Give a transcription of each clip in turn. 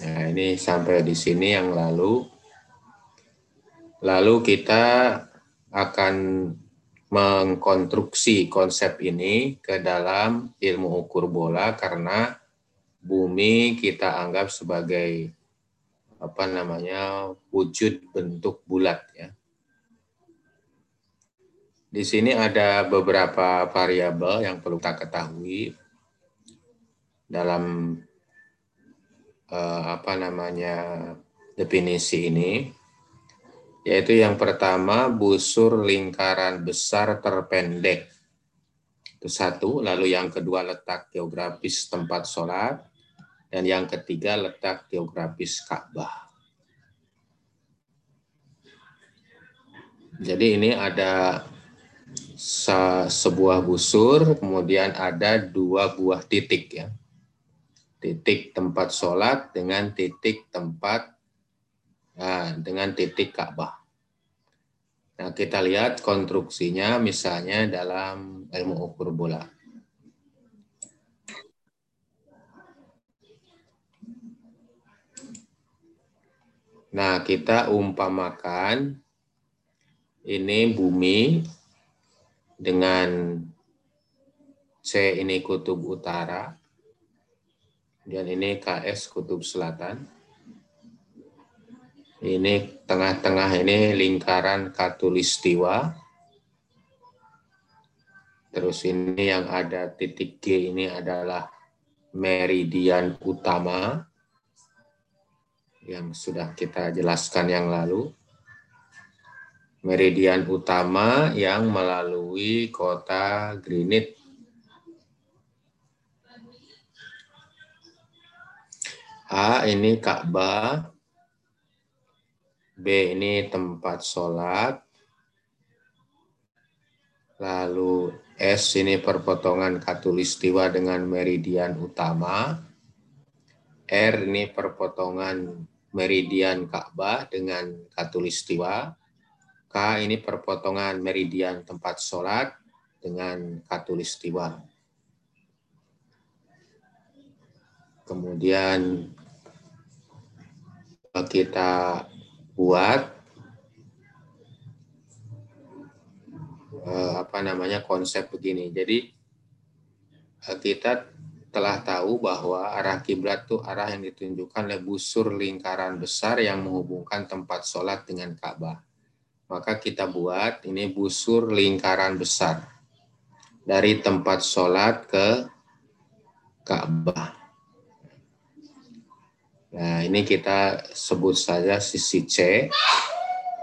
Nah, ini sampai di sini yang lalu. Lalu kita akan mengkonstruksi konsep ini ke dalam ilmu ukur bola karena bumi kita anggap sebagai apa namanya wujud bentuk bulat ya. Di sini ada beberapa variabel yang perlu kita ketahui dalam eh, apa namanya definisi ini yaitu yang pertama busur lingkaran besar terpendek. Itu satu. Lalu yang kedua letak geografis tempat sholat. Dan yang ketiga letak geografis Ka'bah. Jadi ini ada sebuah busur, kemudian ada dua buah titik ya. Titik tempat sholat dengan titik tempat nah, dengan titik Ka'bah. Nah, kita lihat konstruksinya misalnya dalam ilmu ukur bola. Nah, kita umpamakan ini bumi dengan C ini kutub utara, dan ini KS kutub selatan. Ini tengah-tengah ini lingkaran katulistiwa. Terus ini yang ada titik G ini adalah meridian utama yang sudah kita jelaskan yang lalu meridian utama yang melalui kota Greenwich. A ini Ka'bah, B ini tempat sholat, lalu S ini perpotongan katulistiwa dengan meridian utama, R ini perpotongan meridian Ka'bah dengan katulistiwa, K ini perpotongan meridian tempat sholat dengan katulistiwa. Kemudian kita buat eh, apa namanya konsep begini. Jadi eh, kita telah tahu bahwa arah kiblat itu arah yang ditunjukkan oleh busur lingkaran besar yang menghubungkan tempat sholat dengan Ka'bah maka kita buat ini busur lingkaran besar dari tempat sholat ke Ka'bah. Nah, ini kita sebut saja sisi C,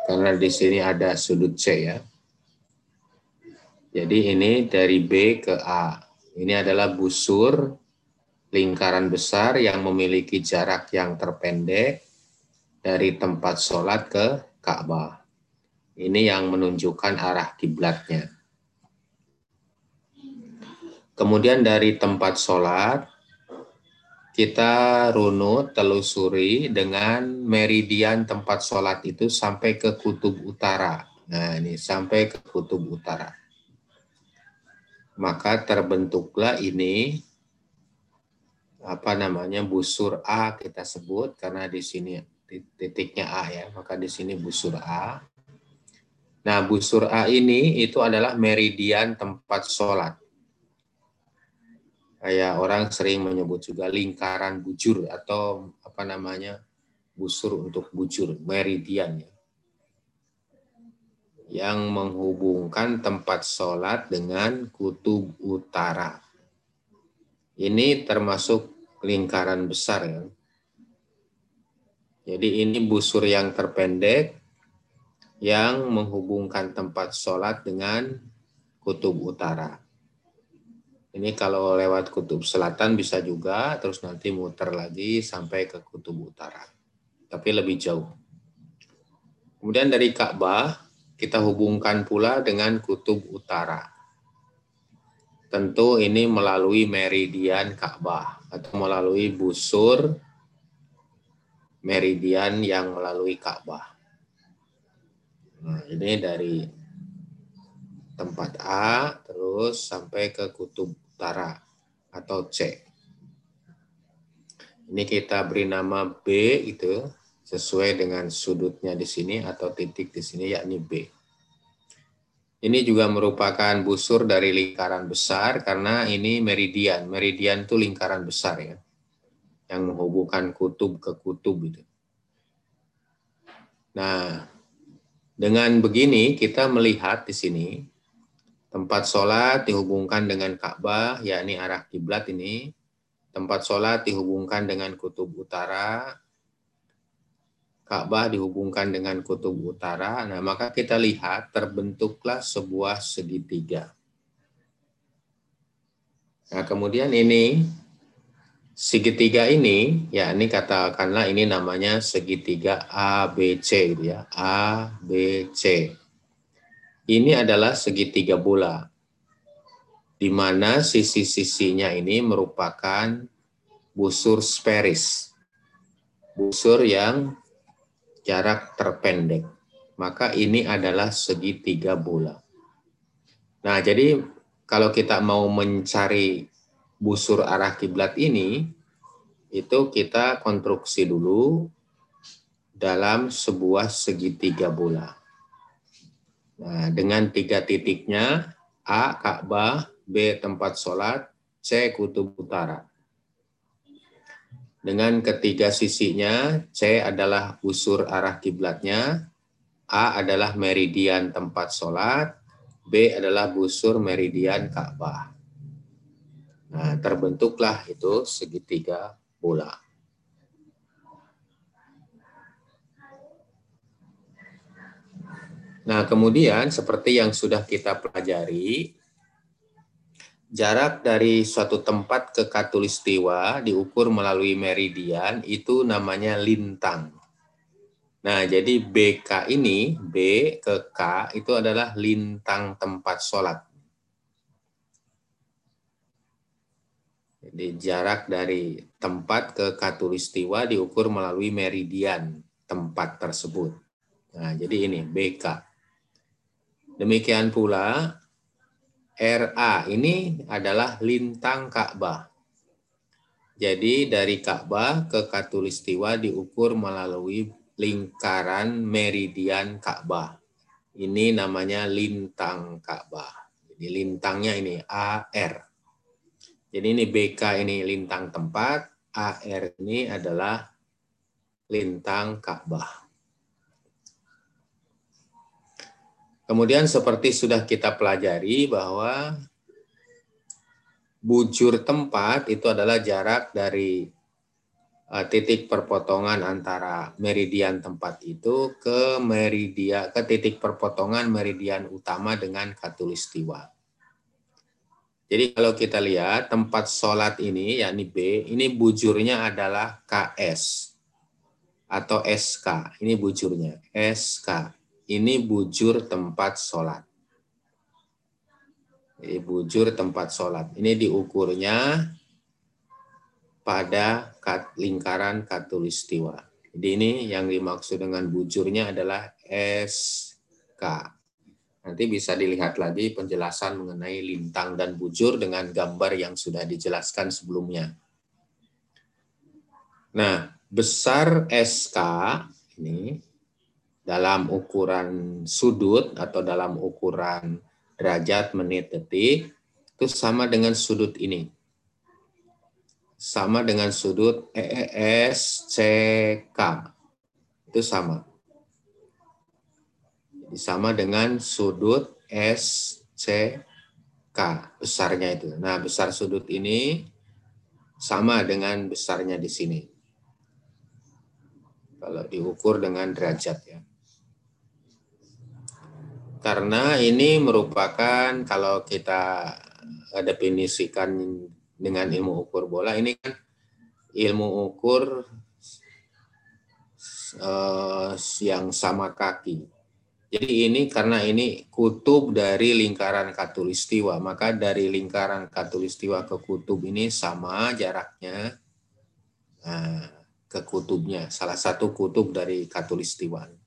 karena di sini ada sudut C ya. Jadi ini dari B ke A. Ini adalah busur lingkaran besar yang memiliki jarak yang terpendek dari tempat sholat ke Ka'bah. Ini yang menunjukkan arah kiblatnya. Kemudian dari tempat sholat, kita runut, telusuri dengan meridian tempat sholat itu sampai ke kutub utara. Nah ini sampai ke kutub utara. Maka terbentuklah ini apa namanya busur A kita sebut karena di sini titiknya A ya, maka di sini busur A. Nah, busur A ini itu adalah meridian tempat sholat. Kayak orang sering menyebut juga lingkaran bujur atau apa namanya busur untuk bujur, meridian ya. Yang menghubungkan tempat sholat dengan kutub utara. Ini termasuk lingkaran besar ya. Jadi ini busur yang terpendek yang menghubungkan tempat sholat dengan kutub utara. Ini kalau lewat kutub selatan bisa juga, terus nanti muter lagi sampai ke kutub utara. Tapi lebih jauh. Kemudian dari Ka'bah, kita hubungkan pula dengan kutub utara. Tentu ini melalui meridian Ka'bah atau melalui busur meridian yang melalui Ka'bah. Nah, ini dari tempat A terus sampai ke kutub utara atau C. Ini kita beri nama B itu sesuai dengan sudutnya di sini atau titik di sini yakni B. Ini juga merupakan busur dari lingkaran besar karena ini meridian. Meridian itu lingkaran besar ya. Yang menghubungkan kutub ke kutub itu. Nah, dengan begini kita melihat di sini tempat sholat dihubungkan dengan Ka'bah, yakni arah kiblat ini Tempat sholat dihubungkan dengan kutub utara, Ka'bah dihubungkan dengan kutub utara. Nah, maka kita lihat terbentuklah sebuah segitiga. Nah, kemudian ini segitiga ini, ya ini katakanlah ini namanya segitiga ABC gitu ya, ABC. Ini adalah segitiga bola di mana sisi-sisinya ini merupakan busur sferis. Busur yang jarak terpendek. Maka ini adalah segitiga bola. Nah, jadi kalau kita mau mencari busur arah kiblat ini, itu kita konstruksi dulu dalam sebuah segitiga bola. Nah, dengan tiga titiknya, A, Ka'bah, B tempat sholat, C kutub utara. Dengan ketiga sisinya, C adalah busur arah kiblatnya, A adalah meridian tempat sholat, B adalah busur meridian Ka'bah. Nah, terbentuklah itu segitiga bola. Nah, kemudian seperti yang sudah kita pelajari, jarak dari suatu tempat ke katulistiwa diukur melalui meridian itu namanya lintang. Nah, jadi BK ini, B ke K itu adalah lintang tempat sholat. Jadi jarak dari tempat ke katulistiwa diukur melalui meridian tempat tersebut. Nah, jadi ini BK. Demikian pula RA ini adalah lintang Ka'bah. Jadi dari Ka'bah ke Katulistiwa diukur melalui lingkaran meridian Ka'bah. Ini namanya lintang Ka'bah. Jadi lintangnya ini AR. Jadi ini BK ini lintang tempat, AR ini adalah lintang Ka'bah. Kemudian seperti sudah kita pelajari bahwa bujur tempat itu adalah jarak dari eh, titik perpotongan antara meridian tempat itu ke meridian ke titik perpotongan meridian utama dengan katulistiwa. Jadi kalau kita lihat tempat sholat ini yakni B, ini bujurnya adalah KS atau SK. Ini bujurnya SK ini bujur tempat sholat. Ini bujur tempat sholat. Ini diukurnya pada lingkaran katulistiwa. Jadi ini yang dimaksud dengan bujurnya adalah SK. Nanti bisa dilihat lagi penjelasan mengenai lintang dan bujur dengan gambar yang sudah dijelaskan sebelumnya. Nah, besar SK ini dalam ukuran sudut atau dalam ukuran derajat menit detik itu sama dengan sudut ini. Sama dengan sudut EESCK. Itu sama. Sama dengan sudut SCK besarnya itu. Nah, besar sudut ini sama dengan besarnya di sini. Kalau diukur dengan derajat ya karena ini merupakan kalau kita definisikan dengan ilmu ukur bola ini kan ilmu ukur uh, yang sama kaki. Jadi ini karena ini kutub dari lingkaran katulistiwa, maka dari lingkaran katulistiwa ke kutub ini sama jaraknya nah, ke kutubnya, salah satu kutub dari katulistiwa.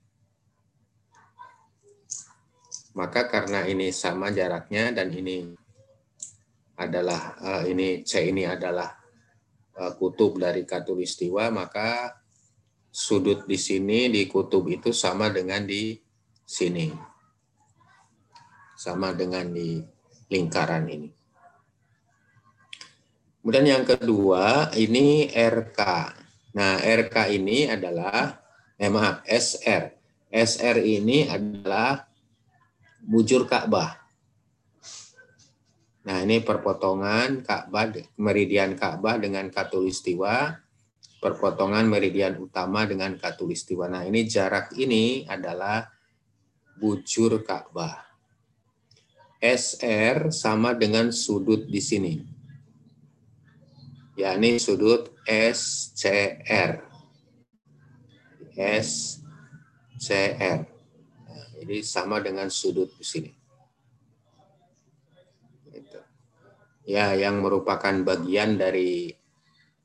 Maka karena ini sama jaraknya dan ini adalah uh, ini C ini adalah uh, kutub dari katulistiwa, maka sudut di sini di kutub itu sama dengan di sini. Sama dengan di lingkaran ini. Kemudian yang kedua, ini RK. Nah, RK ini adalah, eh maaf, SR. SR ini adalah bujur Ka'bah. Nah, ini perpotongan Ka'bah, meridian Ka'bah dengan katulistiwa, perpotongan meridian utama dengan katulistiwa. Nah, ini jarak ini adalah bujur Ka'bah. SR sama dengan sudut di sini. yakni sudut SCR. SCR. Jadi sama dengan sudut di sini. ya yang merupakan bagian dari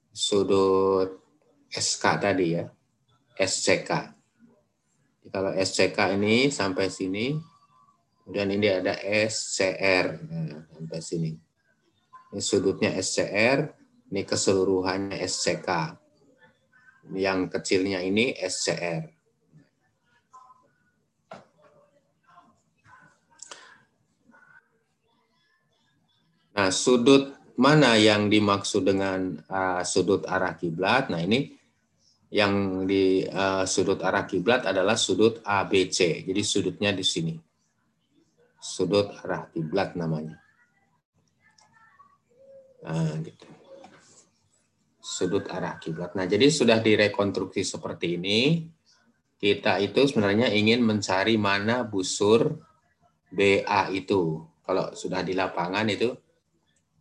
sudut SK tadi ya, SCK. Kalau SCK ini sampai sini, kemudian ini ada SCR nah, sampai sini. Ini sudutnya SCR, ini keseluruhannya SCK. Yang kecilnya ini SCR. Nah, sudut mana yang dimaksud dengan uh, sudut arah kiblat? Nah, ini yang di uh, sudut arah kiblat adalah sudut ABC. Jadi sudutnya di sini. Sudut arah kiblat namanya. Nah, gitu. Sudut arah kiblat. Nah, jadi sudah direkonstruksi seperti ini. Kita itu sebenarnya ingin mencari mana busur BA itu. Kalau sudah di lapangan itu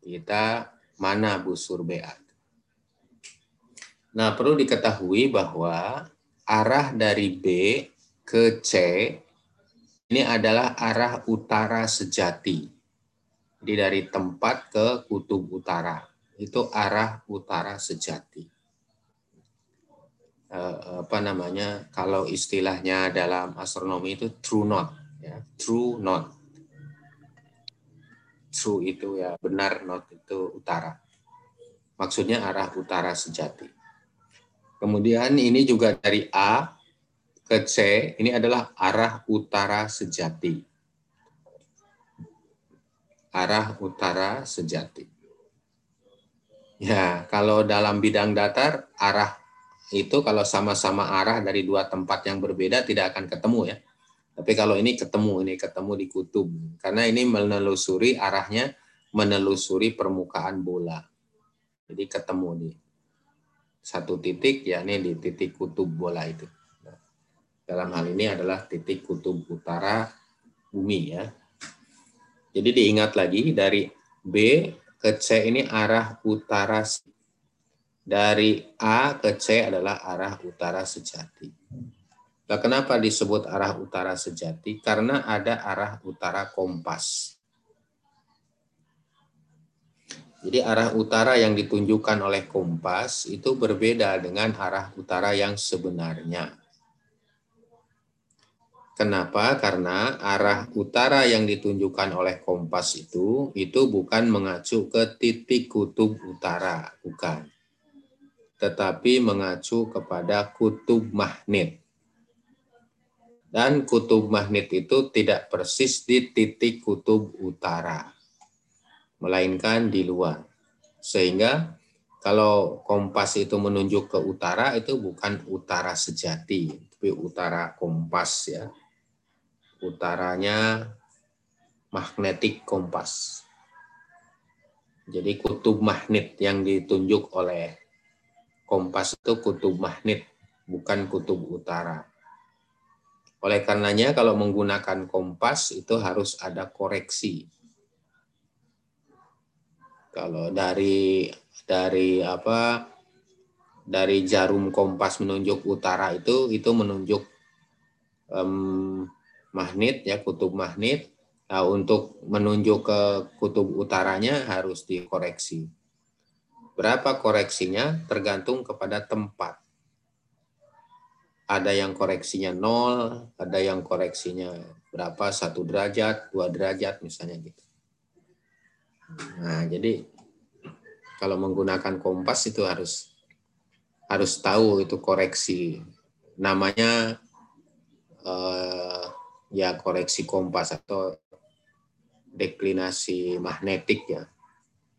kita mana busur BA. Nah, perlu diketahui bahwa arah dari B ke C ini adalah arah utara sejati. Jadi dari tempat ke kutub utara. Itu arah utara sejati. Eh, apa namanya? Kalau istilahnya dalam astronomi itu true north, ya, true north true itu ya benar, not itu utara. Maksudnya arah utara sejati. Kemudian ini juga dari A ke C, ini adalah arah utara sejati. Arah utara sejati. Ya, kalau dalam bidang datar, arah itu kalau sama-sama arah dari dua tempat yang berbeda tidak akan ketemu ya tapi kalau ini ketemu, ini ketemu di kutub. Karena ini menelusuri arahnya, menelusuri permukaan bola. Jadi ketemu di satu titik, ya ini di titik kutub bola itu. Dalam hal ini adalah titik kutub utara bumi ya. Jadi diingat lagi dari B ke C ini arah utara dari A ke C adalah arah utara sejati. Nah, kenapa disebut arah utara sejati? Karena ada arah utara kompas. Jadi arah utara yang ditunjukkan oleh kompas itu berbeda dengan arah utara yang sebenarnya. Kenapa? Karena arah utara yang ditunjukkan oleh kompas itu itu bukan mengacu ke titik kutub utara, bukan. Tetapi mengacu kepada kutub magnet dan kutub magnet itu tidak persis di titik kutub utara, melainkan di luar. Sehingga kalau kompas itu menunjuk ke utara itu bukan utara sejati, tapi utara kompas ya. Utaranya magnetik kompas. Jadi kutub magnet yang ditunjuk oleh kompas itu kutub magnet, bukan kutub utara. Oleh karenanya kalau menggunakan kompas itu harus ada koreksi. Kalau dari dari apa dari jarum kompas menunjuk utara itu itu menunjuk um, magnet ya kutub magnet. Nah, untuk menunjuk ke kutub utaranya harus dikoreksi. Berapa koreksinya tergantung kepada tempat ada yang koreksinya nol, ada yang koreksinya berapa, satu derajat, dua derajat misalnya gitu. Nah, jadi kalau menggunakan kompas itu harus harus tahu itu koreksi. Namanya eh, ya koreksi kompas atau deklinasi magnetik ya.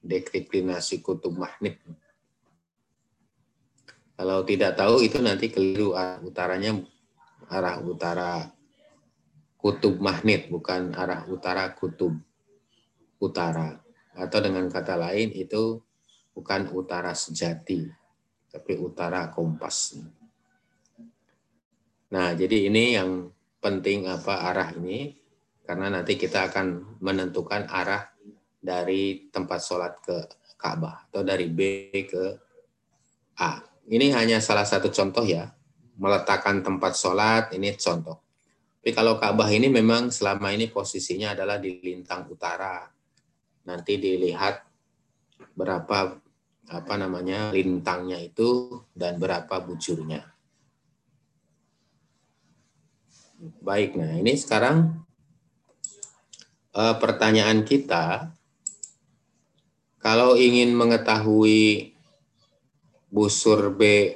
Deklinasi kutub magnet kalau tidak tahu itu nanti keliru arah utaranya arah utara kutub magnet bukan arah utara kutub utara atau dengan kata lain itu bukan utara sejati tapi utara kompas. Nah, jadi ini yang penting apa arah ini karena nanti kita akan menentukan arah dari tempat sholat ke Ka'bah atau dari B ke A. Ini hanya salah satu contoh ya, meletakkan tempat sholat ini contoh. Tapi kalau Ka'bah ini memang selama ini posisinya adalah di lintang utara. Nanti dilihat berapa apa namanya lintangnya itu dan berapa bujurnya. Baik, nah ini sekarang uh, pertanyaan kita, kalau ingin mengetahui busur B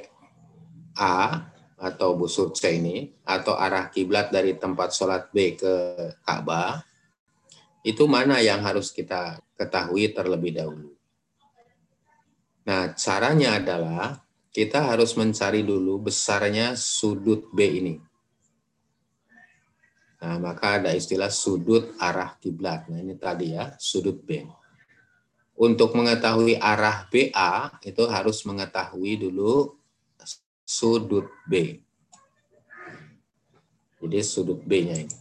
A atau busur C ini atau arah kiblat dari tempat sholat B ke Ka'bah, itu mana yang harus kita ketahui terlebih dahulu? Nah, caranya adalah kita harus mencari dulu besarnya sudut B ini. Nah, maka ada istilah sudut arah kiblat. Nah, ini tadi ya, sudut B. Untuk mengetahui arah BA, itu harus mengetahui dulu sudut B. Jadi sudut B-nya ini.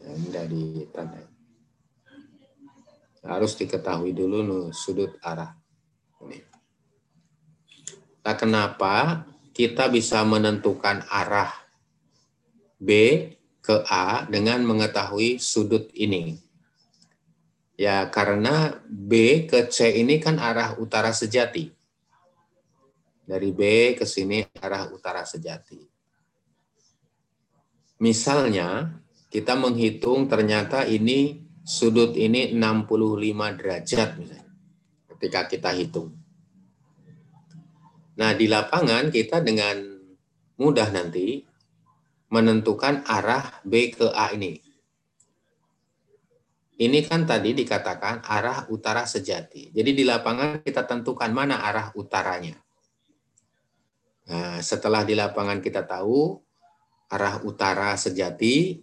Ini dari tanda. Harus diketahui dulu nih, sudut arah. Nah, kenapa kita bisa menentukan arah B ke A dengan mengetahui sudut ini? Ya, karena B ke C ini kan arah utara sejati. Dari B ke sini arah utara sejati. Misalnya, kita menghitung ternyata ini sudut ini 65 derajat misalnya. Ketika kita hitung. Nah, di lapangan kita dengan mudah nanti menentukan arah B ke A ini. Ini kan tadi dikatakan arah utara sejati. Jadi di lapangan kita tentukan mana arah utaranya. Nah, setelah di lapangan kita tahu arah utara sejati,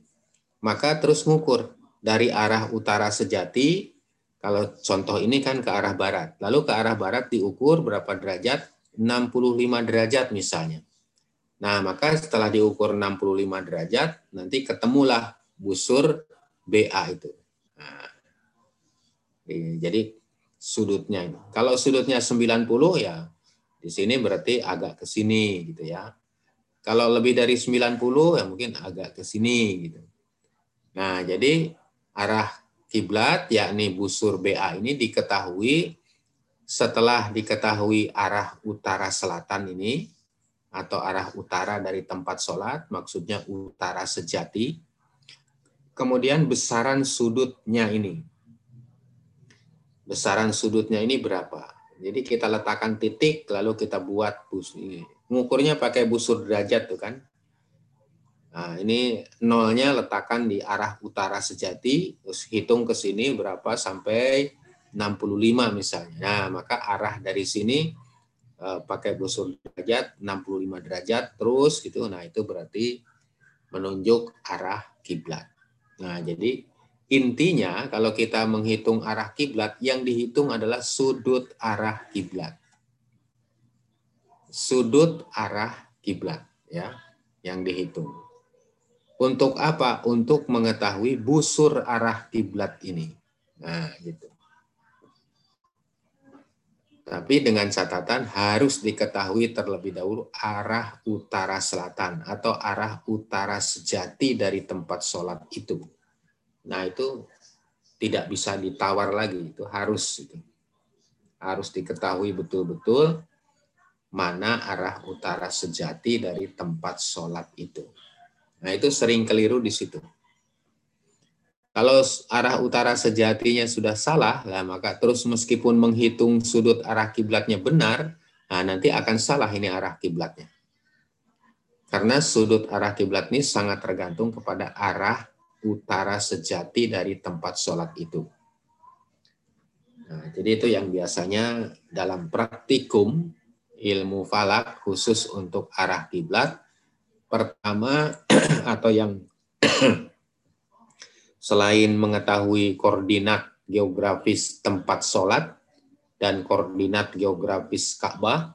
maka terus mengukur dari arah utara sejati, kalau contoh ini kan ke arah barat. Lalu ke arah barat diukur berapa derajat, 65 derajat misalnya. Nah, maka setelah diukur 65 derajat, nanti ketemulah busur BA itu. Nah, jadi sudutnya. Kalau sudutnya 90 ya di sini berarti agak ke sini gitu ya. Kalau lebih dari 90 ya mungkin agak ke sini gitu. Nah, jadi arah kiblat yakni busur BA ini diketahui setelah diketahui arah utara selatan ini atau arah utara dari tempat sholat, maksudnya utara sejati, kemudian besaran sudutnya ini. Besaran sudutnya ini berapa? Jadi kita letakkan titik, lalu kita buat bus ini. Mengukurnya pakai busur derajat tuh kan. Nah, ini nolnya letakkan di arah utara sejati, terus hitung ke sini berapa sampai 65 misalnya. Nah, maka arah dari sini uh, pakai busur derajat 65 derajat terus gitu. Nah, itu berarti menunjuk arah kiblat. Nah, jadi intinya kalau kita menghitung arah kiblat yang dihitung adalah sudut arah kiblat. Sudut arah kiblat ya yang dihitung. Untuk apa? Untuk mengetahui busur arah kiblat ini. Nah, gitu. Tapi dengan catatan harus diketahui terlebih dahulu arah utara selatan atau arah utara sejati dari tempat sholat itu. Nah itu tidak bisa ditawar lagi, itu harus itu. harus diketahui betul-betul mana arah utara sejati dari tempat sholat itu. Nah itu sering keliru di situ. Kalau arah utara sejatinya sudah salah, lah maka terus meskipun menghitung sudut arah kiblatnya benar, nah nanti akan salah ini arah kiblatnya. Karena sudut arah kiblat ini sangat tergantung kepada arah utara sejati dari tempat sholat itu. Nah, jadi itu yang biasanya dalam praktikum ilmu falak khusus untuk arah kiblat pertama atau yang selain mengetahui koordinat geografis tempat sholat dan koordinat geografis Ka'bah,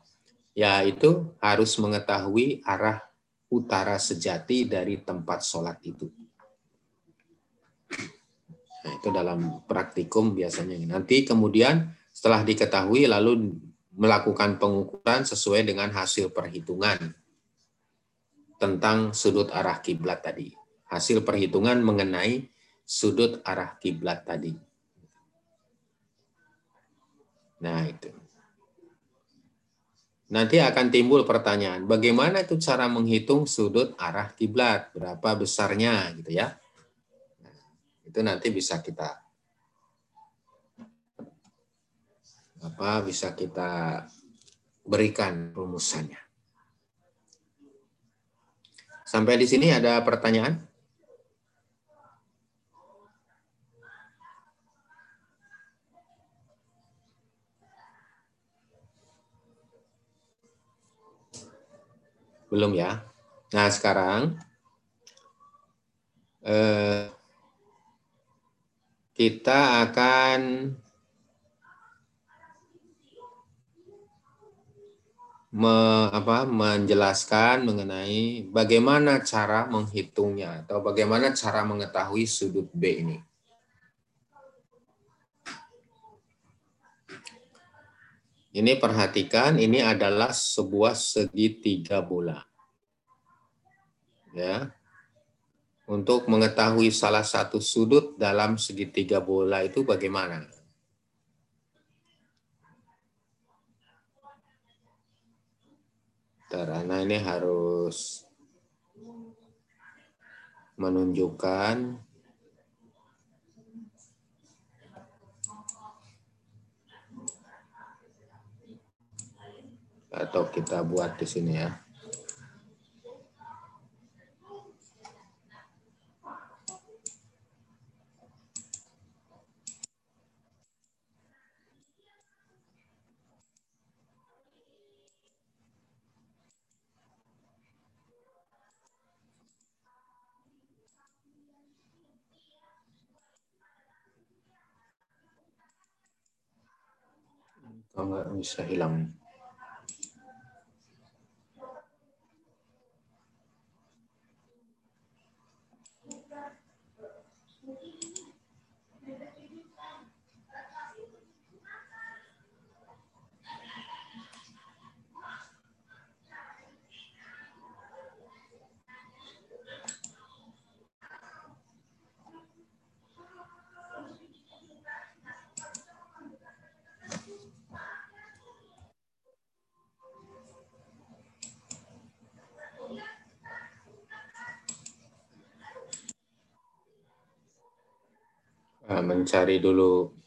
yaitu harus mengetahui arah utara sejati dari tempat sholat itu. Nah, itu dalam praktikum biasanya. Nanti kemudian setelah diketahui lalu melakukan pengukuran sesuai dengan hasil perhitungan tentang sudut arah kiblat tadi. Hasil perhitungan mengenai sudut arah kiblat tadi. Nah, itu. Nanti akan timbul pertanyaan, bagaimana itu cara menghitung sudut arah kiblat? Berapa besarnya gitu ya? Nah, itu nanti bisa kita apa bisa kita berikan rumusannya. Sampai di sini ada pertanyaan? Belum ya? Nah, sekarang eh, kita akan me, apa, menjelaskan mengenai bagaimana cara menghitungnya atau bagaimana cara mengetahui sudut B ini. Ini perhatikan, ini adalah sebuah segitiga bola. Ya. Untuk mengetahui salah satu sudut dalam segitiga bola itu bagaimana? Karena ini harus menunjukkan atau kita buat di sini ya. Kalau nggak bisa hilang. Mencari dulu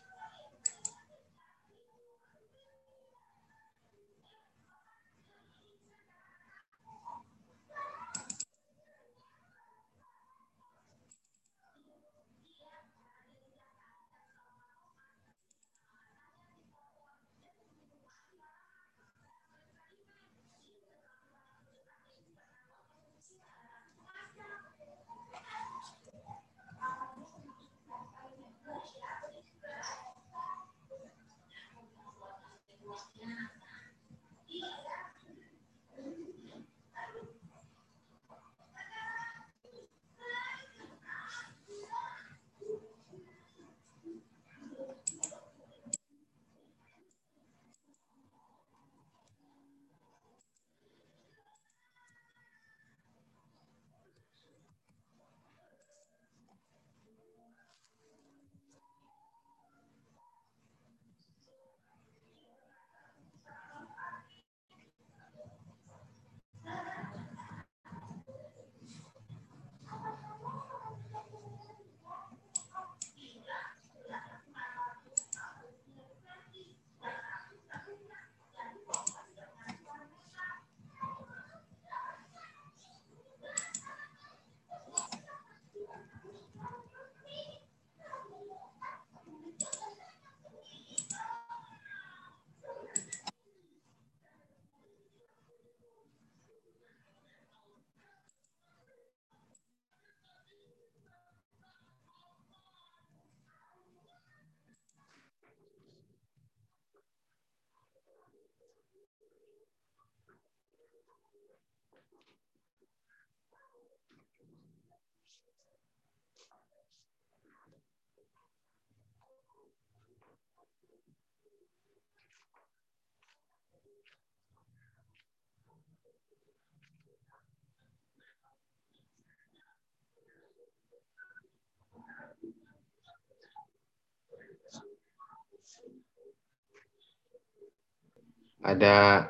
ada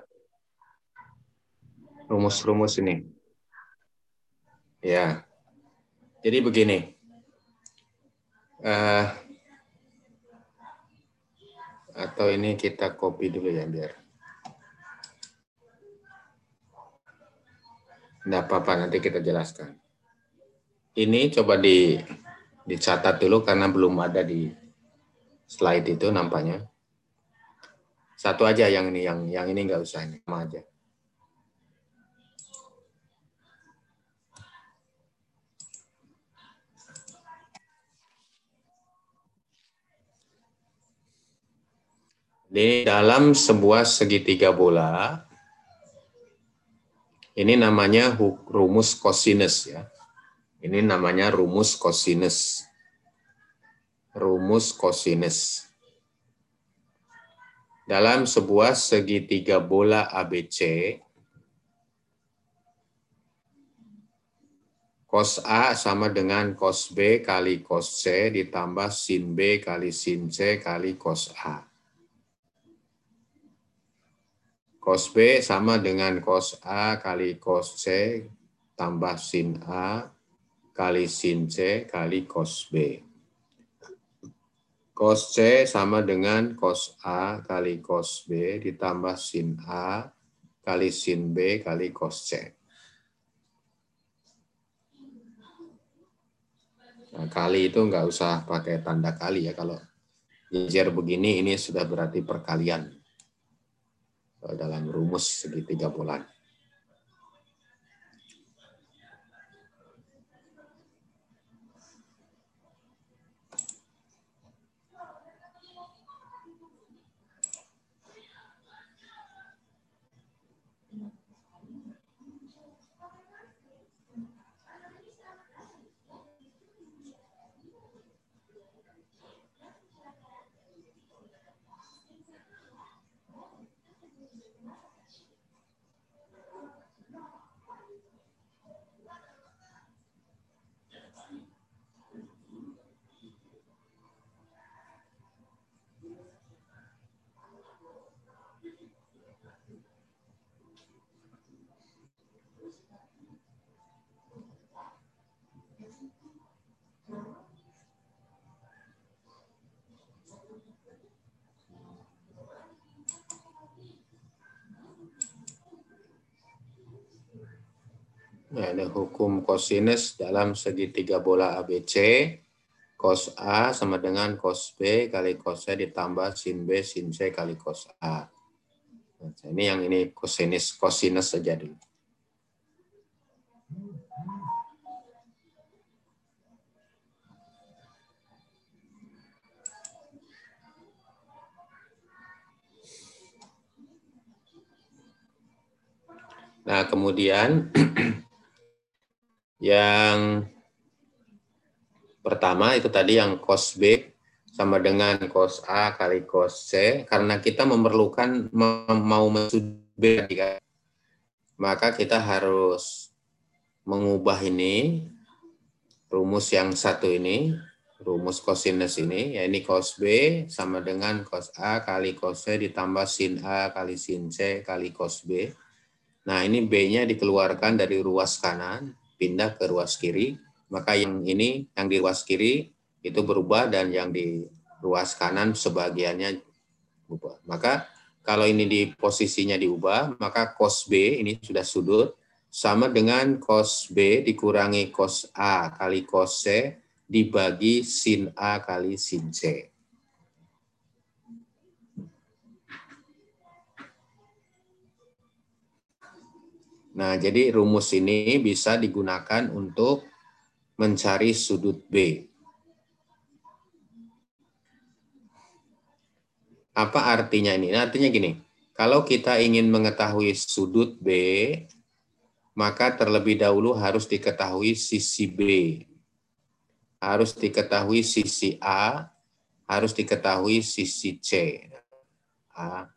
rumus-rumus ini. Ya. Jadi begini. Uh, atau ini kita copy dulu ya biar. Tidak apa-apa, nanti kita jelaskan. Ini coba di dicatat dulu karena belum ada di slide itu nampaknya. Satu aja yang ini, yang yang ini nggak usah ini sama aja. Di dalam sebuah segitiga bola, ini namanya rumus cosinus ya. Ini namanya rumus cosinus. Rumus cosinus. Dalam sebuah segitiga bola ABC, cos A sama dengan cos B kali cos C ditambah sin B kali sin C kali cos A. Cos B sama dengan cos A kali cos C tambah sin A kali sin C kali cos B. Cos C sama dengan cos A kali cos B ditambah sin A kali sin B kali cos C. Nah, kali itu nggak usah pakai tanda kali ya. Kalau jejer begini, ini sudah berarti perkalian dalam rumus segitiga bulan. Ini hukum kosinus dalam segitiga bola ABC. Cos A sama dengan cos B kali cos C ditambah sin B sin C kali cos A. Nah, ini yang ini kosinus kosinus saja dulu. Nah, kemudian Yang pertama itu tadi yang cos B sama dengan cos A kali cos C karena kita memerlukan mau mensudut B kan? maka kita harus mengubah ini rumus yang satu ini rumus cosinus ini ya ini cos B sama dengan cos A kali cos C ditambah sin A kali sin C kali cos B nah ini B-nya dikeluarkan dari ruas kanan pindah ke ruas kiri, maka yang ini yang di ruas kiri itu berubah dan yang di ruas kanan sebagiannya berubah. Maka kalau ini di posisinya diubah, maka cos B ini sudah sudut sama dengan cos B dikurangi cos A kali cos C dibagi sin A kali sin C. Nah, jadi rumus ini bisa digunakan untuk mencari sudut B. Apa artinya ini? Nah, artinya gini, kalau kita ingin mengetahui sudut B, maka terlebih dahulu harus diketahui sisi B. Harus diketahui sisi A, harus diketahui sisi C. A,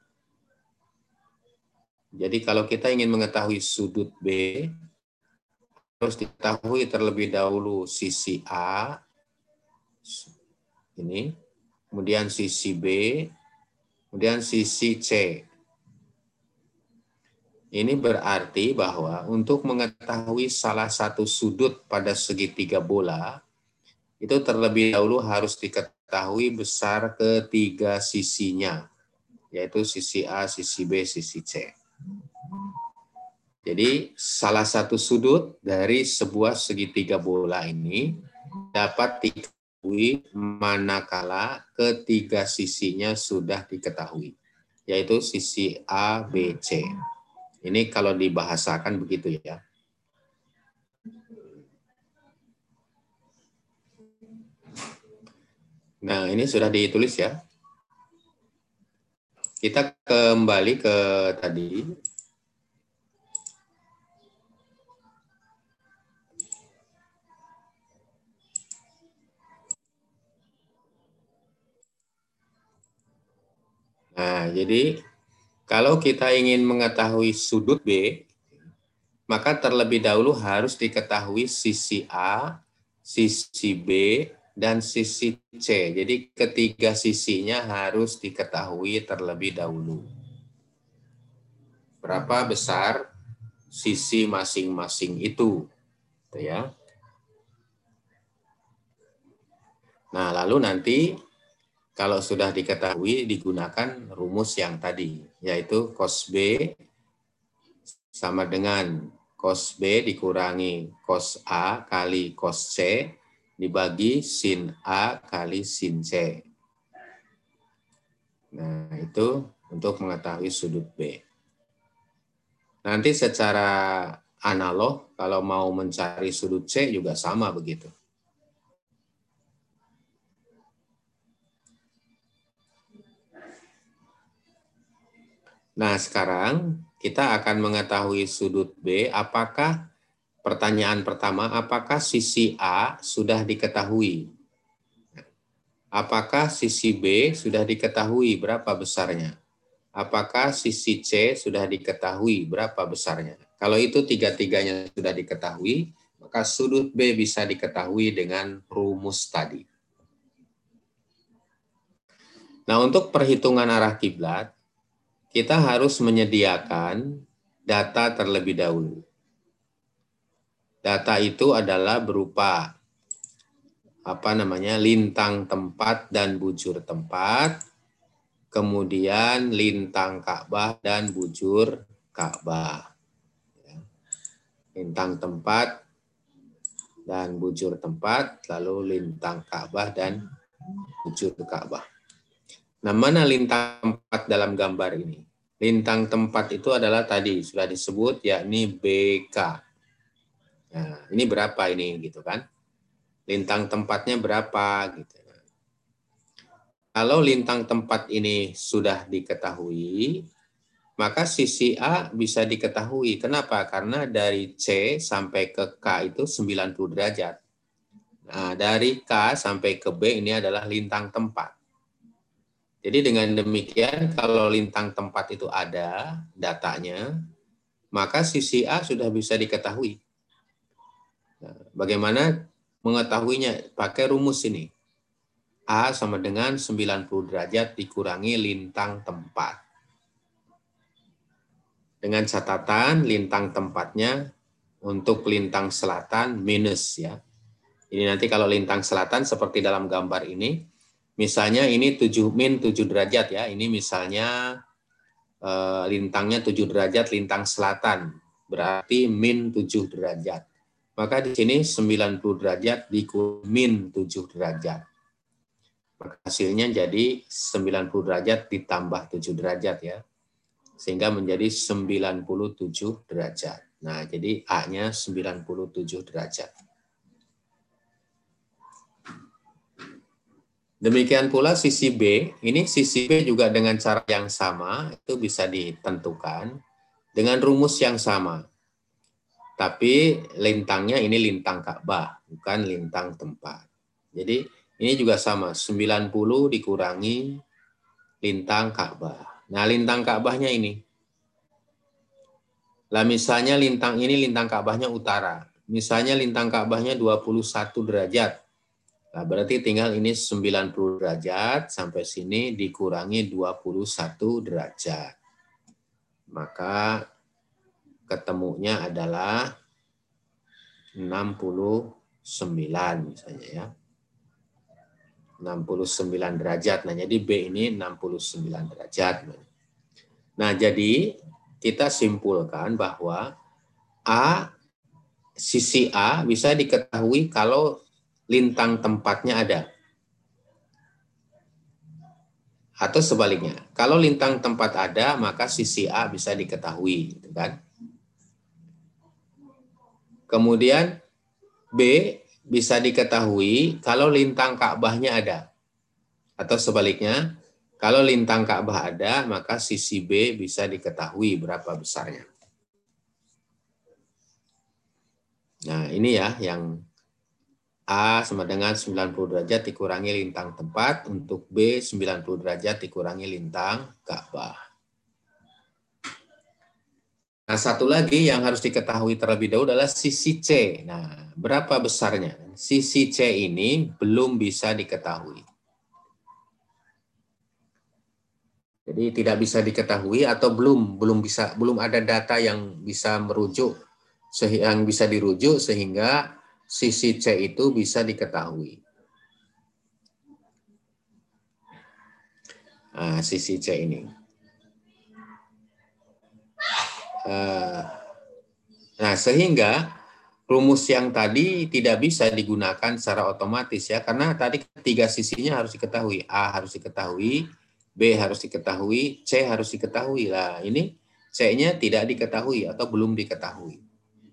jadi kalau kita ingin mengetahui sudut B, harus diketahui terlebih dahulu sisi A, ini, kemudian sisi B, kemudian sisi C. Ini berarti bahwa untuk mengetahui salah satu sudut pada segitiga bola, itu terlebih dahulu harus diketahui besar ketiga sisinya, yaitu sisi A, sisi B, sisi C. Jadi salah satu sudut dari sebuah segitiga bola ini dapat diketahui manakala ketiga sisinya sudah diketahui, yaitu sisi A, B, C. Ini kalau dibahasakan begitu ya. Nah, ini sudah ditulis ya. Kita kembali ke tadi. Nah, jadi kalau kita ingin mengetahui sudut B, maka terlebih dahulu harus diketahui sisi A, sisi B, dan sisi C. Jadi ketiga sisinya harus diketahui terlebih dahulu. Berapa besar sisi masing-masing itu, gitu ya. Nah, lalu nanti kalau sudah diketahui digunakan rumus yang tadi, yaitu cos B sama dengan cos B dikurangi cos A kali cos C dibagi sin A kali sin C. Nah, itu untuk mengetahui sudut B. Nanti secara analog, kalau mau mencari sudut C juga sama begitu. Nah, sekarang kita akan mengetahui sudut B. Apakah pertanyaan pertama, apakah sisi A sudah diketahui? Apakah sisi B sudah diketahui berapa besarnya? Apakah sisi C sudah diketahui berapa besarnya? Kalau itu tiga-tiganya sudah diketahui, maka sudut B bisa diketahui dengan rumus tadi. Nah, untuk perhitungan arah kiblat, kita harus menyediakan data terlebih dahulu. Data itu adalah berupa apa namanya lintang tempat dan bujur tempat, kemudian lintang Ka'bah dan bujur Ka'bah. Ya. Lintang tempat dan bujur tempat, lalu lintang Ka'bah dan bujur Ka'bah. Nah, mana lintang tempat dalam gambar ini? Lintang tempat itu adalah tadi sudah disebut yakni BK. Nah, ini berapa ini gitu kan? Lintang tempatnya berapa gitu. Kalau lintang tempat ini sudah diketahui, maka sisi A bisa diketahui. Kenapa? Karena dari C sampai ke K itu 90 derajat. Nah, dari K sampai ke B ini adalah lintang tempat. Jadi dengan demikian kalau lintang tempat itu ada datanya, maka sisi A sudah bisa diketahui. Nah, bagaimana mengetahuinya? Pakai rumus ini. A sama dengan 90 derajat dikurangi lintang tempat. Dengan catatan lintang tempatnya untuk lintang selatan minus ya. Ini nanti kalau lintang selatan seperti dalam gambar ini, Misalnya ini 7 min 7 derajat ya. Ini misalnya eh, lintangnya 7 derajat lintang selatan. Berarti min 7 derajat. Maka di sini 90 derajat dikurangi min 7 derajat. Maka hasilnya jadi 90 derajat ditambah 7 derajat ya. Sehingga menjadi 97 derajat. Nah, jadi A-nya 97 derajat. Demikian pula sisi B, ini sisi B juga dengan cara yang sama, itu bisa ditentukan dengan rumus yang sama. Tapi lintangnya ini lintang Ka'bah, bukan lintang tempat. Jadi ini juga sama, 90 dikurangi lintang Ka'bah. Nah, lintang Ka'bahnya ini. Lah misalnya lintang ini lintang Ka'bahnya utara. Misalnya lintang Ka'bahnya 21 derajat Nah, berarti tinggal ini 90 derajat sampai sini dikurangi 21 derajat. Maka ketemunya adalah 69 misalnya ya. 69 derajat. Nah, jadi B ini 69 derajat. Nah, jadi kita simpulkan bahwa A sisi A bisa diketahui kalau lintang tempatnya ada. Atau sebaliknya, kalau lintang tempat ada, maka sisi A bisa diketahui, gitu kan? Kemudian B bisa diketahui kalau lintang Ka'bahnya ada. Atau sebaliknya, kalau lintang Ka'bah ada, maka sisi B bisa diketahui berapa besarnya. Nah, ini ya yang A sama dengan 90 derajat dikurangi lintang tempat, untuk B 90 derajat dikurangi lintang Ka'bah. Nah, satu lagi yang harus diketahui terlebih dahulu adalah sisi C. Nah, berapa besarnya? Sisi C ini belum bisa diketahui. Jadi tidak bisa diketahui atau belum belum bisa belum ada data yang bisa merujuk yang bisa dirujuk sehingga sisi C itu bisa diketahui. Nah, sisi C ini. Eh, nah, sehingga rumus yang tadi tidak bisa digunakan secara otomatis ya, karena tadi tiga sisinya harus diketahui. A harus diketahui, B harus diketahui, C harus diketahui. Lah, ini C-nya tidak diketahui atau belum diketahui.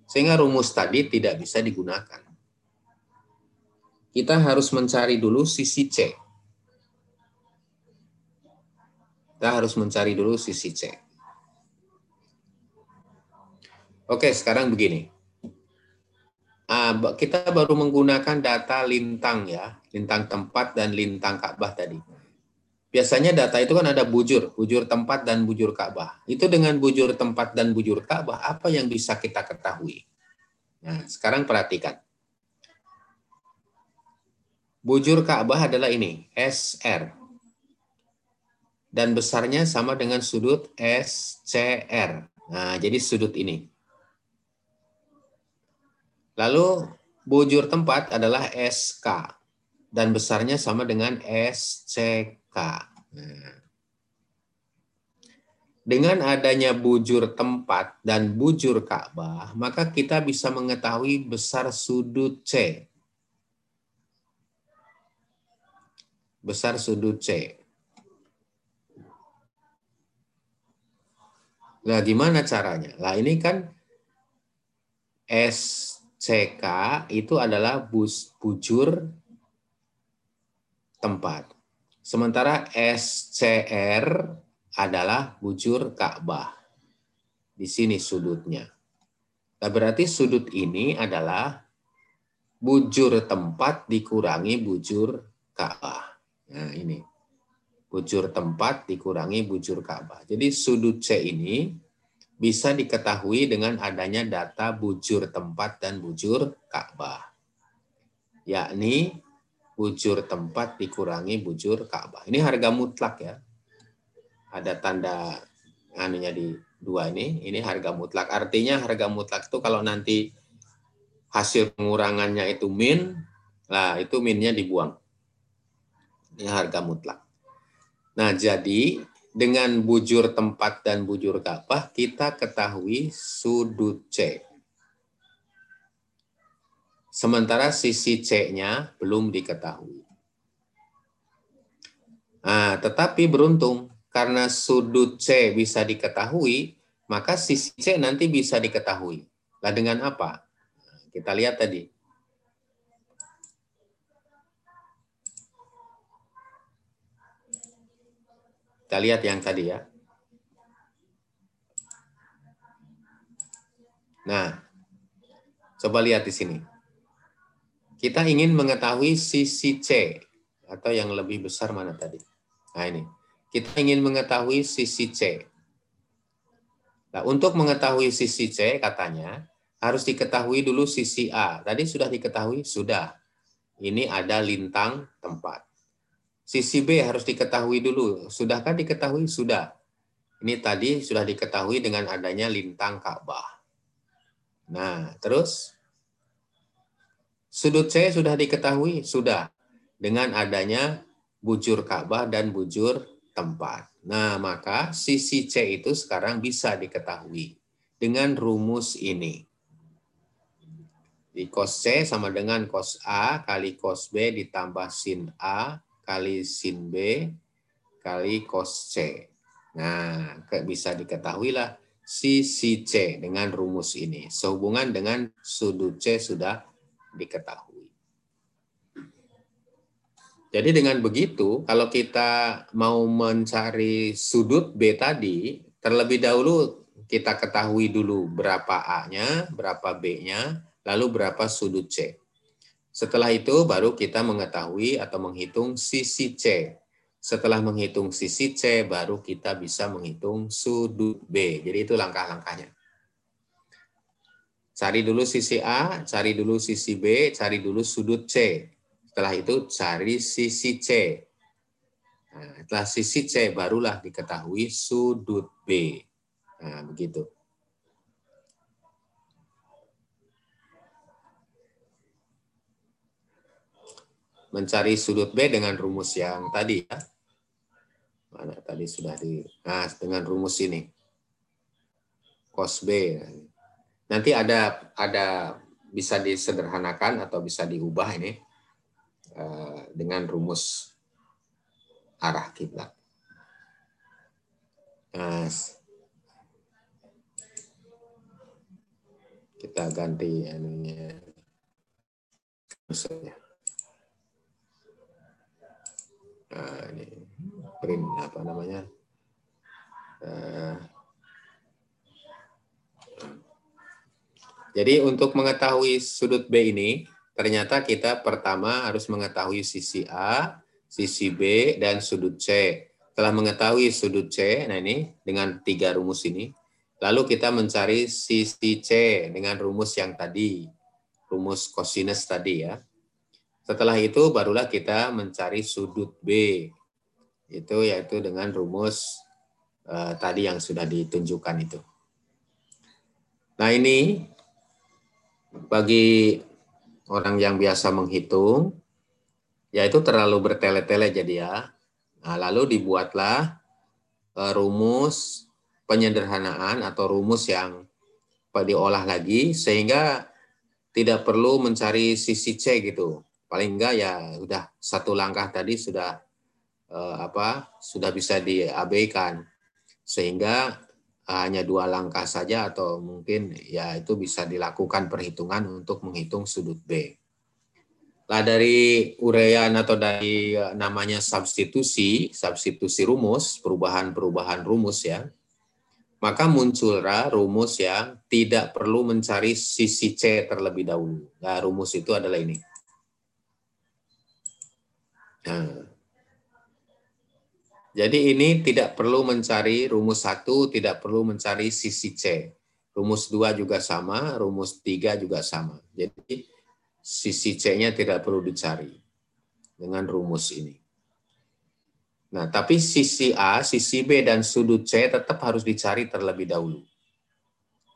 Sehingga rumus tadi tidak bisa digunakan kita harus mencari dulu sisi C. Kita harus mencari dulu sisi C. Oke, sekarang begini. Ah, kita baru menggunakan data lintang ya, lintang tempat dan lintang Ka'bah tadi. Biasanya data itu kan ada bujur, bujur tempat dan bujur Ka'bah. Itu dengan bujur tempat dan bujur Ka'bah, apa yang bisa kita ketahui? Nah, sekarang perhatikan. Bujur Ka'bah adalah ini, SR. Dan besarnya sama dengan sudut SCR. Nah, jadi sudut ini. Lalu bujur tempat adalah SK. Dan besarnya sama dengan SCK. Nah. Dengan adanya bujur tempat dan bujur Ka'bah, maka kita bisa mengetahui besar sudut C. besar sudut C. Nah, gimana caranya? Lah ini kan SCK itu adalah bus bujur tempat. Sementara SCR adalah bujur Ka'bah. Di sini sudutnya. Nah, berarti sudut ini adalah bujur tempat dikurangi bujur Ka'bah. Nah, ini. Bujur tempat dikurangi bujur Ka'bah. Jadi sudut C ini bisa diketahui dengan adanya data bujur tempat dan bujur Ka'bah. Yakni bujur tempat dikurangi bujur Ka'bah. Ini harga mutlak ya. Ada tanda anunya di dua ini, ini harga mutlak. Artinya harga mutlak itu kalau nanti hasil pengurangannya itu min, lah itu minnya dibuang. Ini harga mutlak. Nah, jadi dengan bujur tempat dan bujur Ka'bah kita ketahui sudut C. Sementara sisi C-nya belum diketahui. Nah, tetapi beruntung karena sudut C bisa diketahui, maka sisi C nanti bisa diketahui. Lah dengan apa? Kita lihat tadi. Kita lihat yang tadi ya. Nah, coba lihat di sini. Kita ingin mengetahui sisi C atau yang lebih besar mana tadi. Nah ini, kita ingin mengetahui sisi C. Nah, untuk mengetahui sisi C katanya harus diketahui dulu sisi A. Tadi sudah diketahui? Sudah. Ini ada lintang tempat. Sisi B harus diketahui dulu. Sudahkah diketahui? Sudah. Ini tadi sudah diketahui dengan adanya lintang Ka'bah. Nah, terus sudut C sudah diketahui? Sudah. Dengan adanya bujur Ka'bah dan bujur tempat. Nah, maka sisi C itu sekarang bisa diketahui dengan rumus ini. Di cos C sama dengan cos A kali cos B ditambah sin A kali sin B kali cos C. Nah, bisa diketahui lah sisi C dengan rumus ini. Sehubungan dengan sudut C sudah diketahui. Jadi dengan begitu, kalau kita mau mencari sudut B tadi, terlebih dahulu kita ketahui dulu berapa A-nya, berapa B-nya, lalu berapa sudut C. Setelah itu baru kita mengetahui atau menghitung sisi C. Setelah menghitung sisi C, baru kita bisa menghitung sudut B. Jadi itu langkah-langkahnya. Cari dulu sisi A, cari dulu sisi B, cari dulu sudut C. Setelah itu cari sisi C. Nah, setelah sisi C barulah diketahui sudut B. Nah, begitu. Mencari sudut B dengan rumus yang tadi ya. Mana tadi sudah di Nah, dengan rumus ini. Cos B. Nanti ada ada bisa disederhanakan atau bisa diubah ini eh, dengan rumus arah kiblat. Nah, kita ganti anunya misalnya. Nah, ini print apa namanya? Uh, jadi untuk mengetahui sudut B ini, ternyata kita pertama harus mengetahui sisi A, sisi B, dan sudut C. Setelah mengetahui sudut C, nah ini dengan tiga rumus ini, lalu kita mencari sisi C dengan rumus yang tadi, rumus cosinus tadi ya. Setelah itu barulah kita mencari sudut B. Itu yaitu dengan rumus uh, tadi yang sudah ditunjukkan itu. Nah ini bagi orang yang biasa menghitung, yaitu terlalu bertele-tele jadi ya. Nah, lalu dibuatlah uh, rumus penyederhanaan atau rumus yang diolah lagi sehingga tidak perlu mencari sisi C gitu paling enggak ya udah satu langkah tadi sudah eh, apa sudah bisa diabaikan sehingga hanya dua langkah saja atau mungkin ya itu bisa dilakukan perhitungan untuk menghitung sudut B. Lah dari urean atau dari eh, namanya substitusi, substitusi rumus, perubahan-perubahan rumus ya, maka muncullah rumus yang tidak perlu mencari sisi C terlebih dahulu. Nah, rumus itu adalah ini. Nah, jadi ini tidak perlu mencari rumus satu, tidak perlu mencari sisi C. Rumus dua juga sama, rumus tiga juga sama. Jadi sisi C-nya tidak perlu dicari dengan rumus ini. Nah, tapi sisi A, sisi B, dan sudut C tetap harus dicari terlebih dahulu.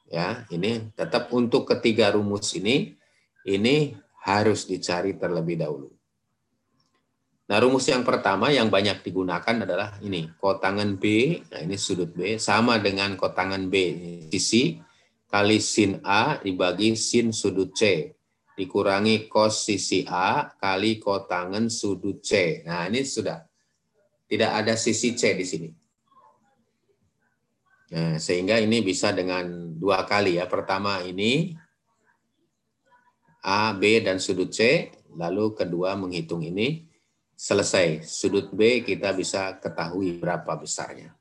Ya, ini tetap untuk ketiga rumus ini, ini harus dicari terlebih dahulu. Nah, rumus yang pertama yang banyak digunakan adalah ini, kotangan B, nah ini sudut B, sama dengan kotangan B, sisi, kali sin A dibagi sin sudut C, dikurangi cos sisi A kali kotangan sudut C. Nah, ini sudah. Tidak ada sisi C di sini. Nah, sehingga ini bisa dengan dua kali ya. Pertama ini, A, B, dan sudut C. Lalu kedua menghitung ini selesai. Sudut B kita bisa ketahui berapa besarnya.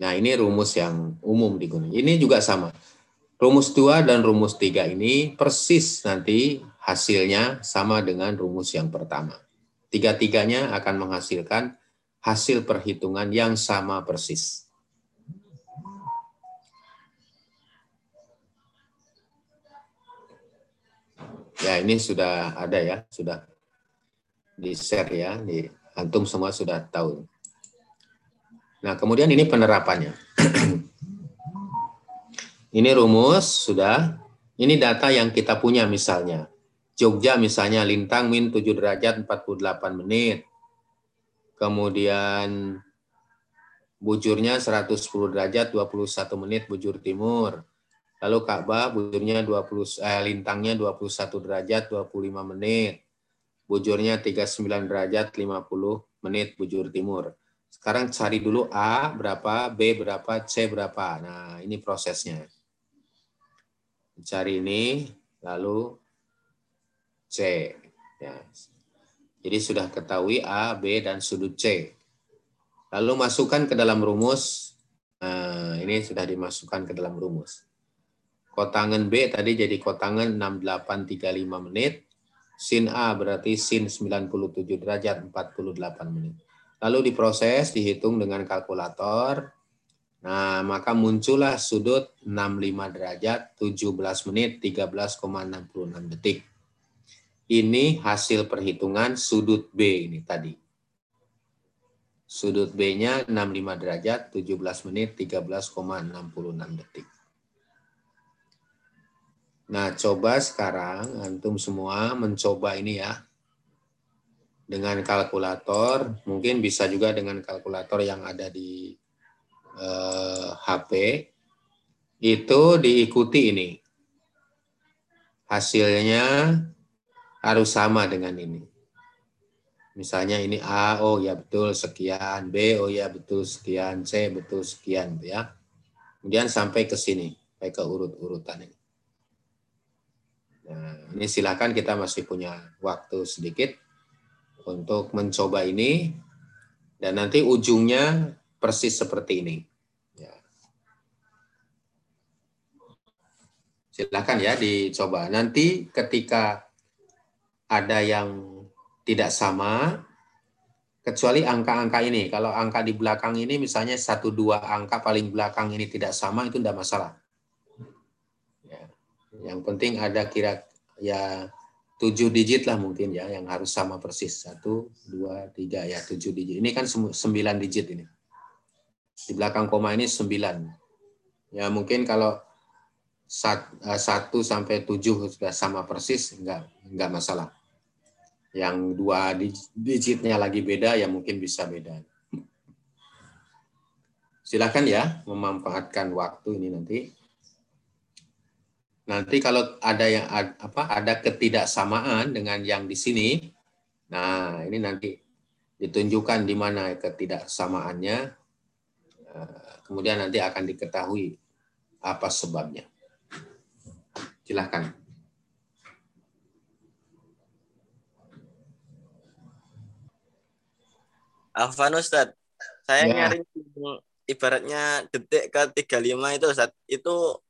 Nah, ini rumus yang umum digunakan. Ini juga sama. Rumus 2 dan rumus 3 ini persis nanti hasilnya sama dengan rumus yang pertama. Tiga-tiganya akan menghasilkan hasil perhitungan yang sama persis. Ya, ini sudah ada ya, sudah di share ya, di antum semua sudah tahu. Nah, kemudian ini penerapannya. Ini rumus sudah. Ini data yang kita punya misalnya. Jogja misalnya lintang min 7 derajat 48 menit. Kemudian bujurnya 110 derajat 21 menit bujur timur. Lalu Ka'bah bujurnya 20 eh, lintangnya 21 derajat 25 menit. Bujurnya 39 derajat 50 menit bujur timur. Sekarang cari dulu A berapa, B berapa, C berapa. Nah, ini prosesnya. Cari ini, lalu C. Ya. Jadi sudah ketahui A, B, dan sudut C. Lalu masukkan ke dalam rumus. Nah, ini sudah dimasukkan ke dalam rumus. Kotangan B tadi jadi kotangan 6835 menit. Sin A berarti sin 97 derajat 48 menit. Lalu diproses, dihitung dengan kalkulator. Nah, maka muncullah sudut 65 derajat 17 menit 13,66 detik. Ini hasil perhitungan sudut B ini tadi. Sudut B-nya 65 derajat 17 menit 13,66 detik. Nah, coba sekarang antum semua mencoba ini ya. Dengan kalkulator, mungkin bisa juga dengan kalkulator yang ada di eh, HP. Itu diikuti ini. Hasilnya harus sama dengan ini. Misalnya ini A, oh ya betul sekian, B, oh ya betul sekian, C betul sekian, ya. Kemudian sampai ke sini, sampai ke urut-urutan ini. Nah, ini silakan kita masih punya waktu sedikit untuk mencoba ini dan nanti ujungnya persis seperti ini. Ya. Silakan ya dicoba. Nanti ketika ada yang tidak sama, kecuali angka-angka ini. Kalau angka di belakang ini misalnya satu dua angka paling belakang ini tidak sama, itu tidak masalah. Ya. Yang penting ada kira ya tujuh digit lah mungkin ya yang harus sama persis satu dua tiga ya tujuh digit ini kan sembilan digit ini di belakang koma ini sembilan ya mungkin kalau eh, satu sampai tujuh sudah sama persis enggak enggak masalah yang dua digitnya lagi beda ya mungkin bisa beda. Silakan ya memanfaatkan waktu ini nanti. Nanti kalau ada yang apa ada ketidaksamaan dengan yang di sini, nah ini nanti ditunjukkan di mana ketidaksamaannya. Eh, kemudian nanti akan diketahui apa sebabnya. Silahkan. Afan Ustaz, saya ya. nyari ibaratnya detik ke 35 itu Ustaz. Itu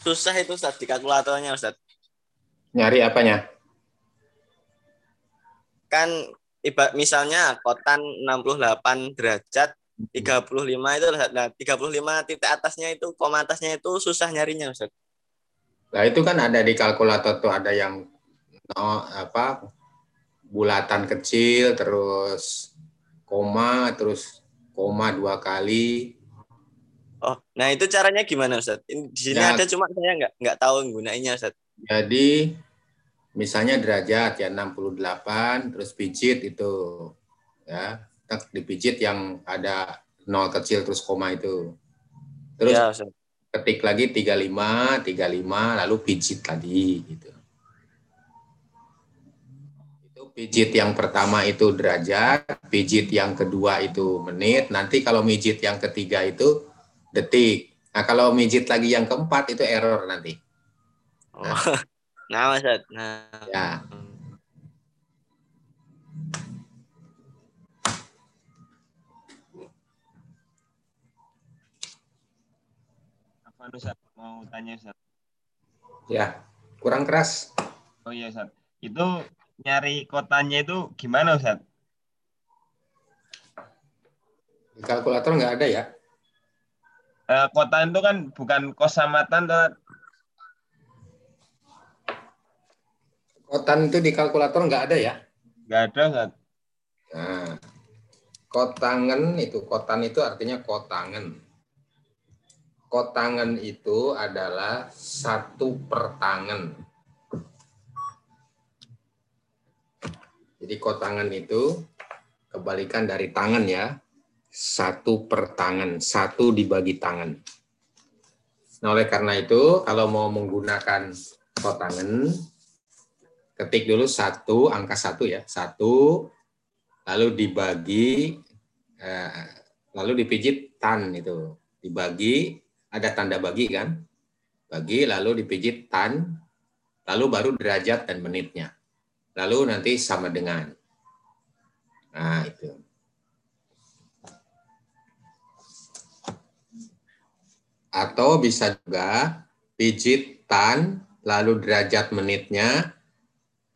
susah itu Ustaz di kalkulatornya Ustaz. Nyari apanya? Kan ibarat misalnya kotan 68 derajat 35 itu nah 35 titik atasnya itu koma atasnya itu susah nyarinya Ustaz. Nah, itu kan ada di kalkulator tuh ada yang no, apa bulatan kecil terus koma terus koma dua kali. Oh, nah itu caranya gimana Ustaz? Di sini ya, ada cuma saya nggak nggak tahu gunainya Ustaz. Jadi misalnya derajat ya 68 terus pijit itu ya tak dipijit yang ada nol kecil terus koma itu. Terus ya, ketik lagi 35 35 lalu pijit lagi gitu. pijit yang pertama itu derajat, pijit yang kedua itu menit, nanti kalau mijit yang ketiga itu detik. Nah, kalau mijit lagi yang keempat itu error nanti. Nah, oh. nah Mas. Nah. Ya. Apa Ustaz mau tanya Ustaz? Ya, kurang keras. Oh iya Ustaz. Itu nyari kotanya itu gimana Ustaz? Di kalkulator nggak ada ya? Eh, kota itu kan bukan kosamatan. Kotan itu di kalkulator nggak ada ya? Nggak ada Ustaz. Nah, kotangan itu, kotan itu artinya kotangan. kotangan itu adalah satu pertangan. Jadi kotangan itu kebalikan dari tangan ya. Satu pertangan, satu dibagi tangan. Nah, oleh karena itu, kalau mau menggunakan kotangan, ketik dulu satu, angka satu ya, satu, lalu dibagi, eh, lalu dipijit tan itu, dibagi, ada tanda bagi kan, bagi, lalu dipijit tan, lalu baru derajat dan menitnya, lalu nanti sama dengan. Nah itu. Atau bisa juga pijit tan, lalu derajat menitnya,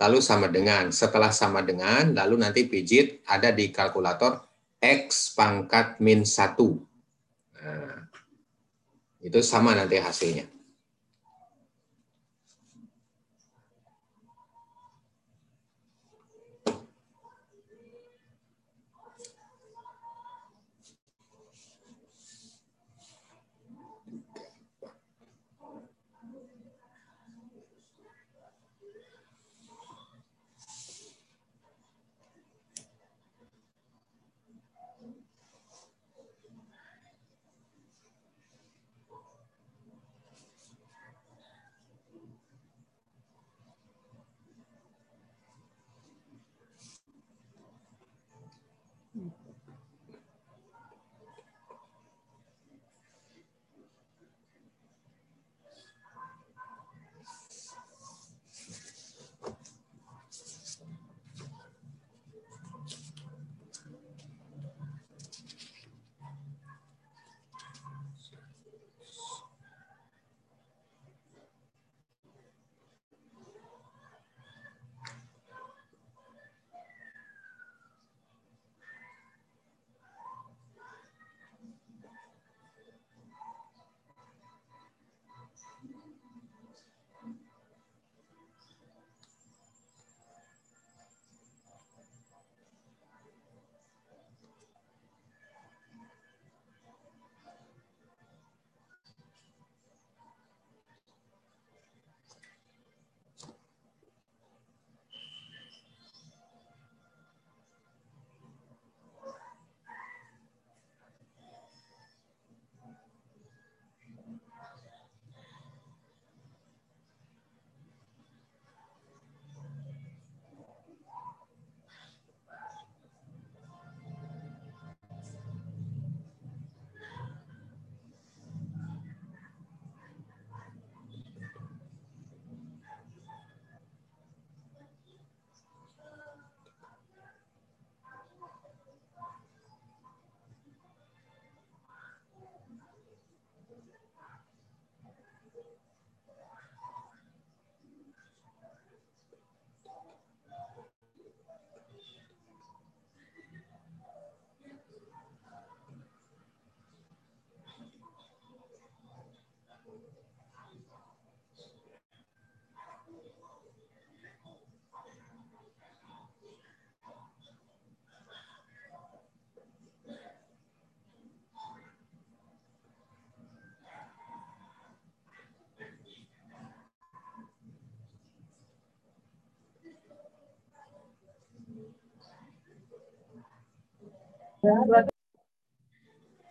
lalu sama dengan. Setelah sama dengan, lalu nanti pijit ada di kalkulator X pangkat min 1. Nah, itu sama nanti hasilnya.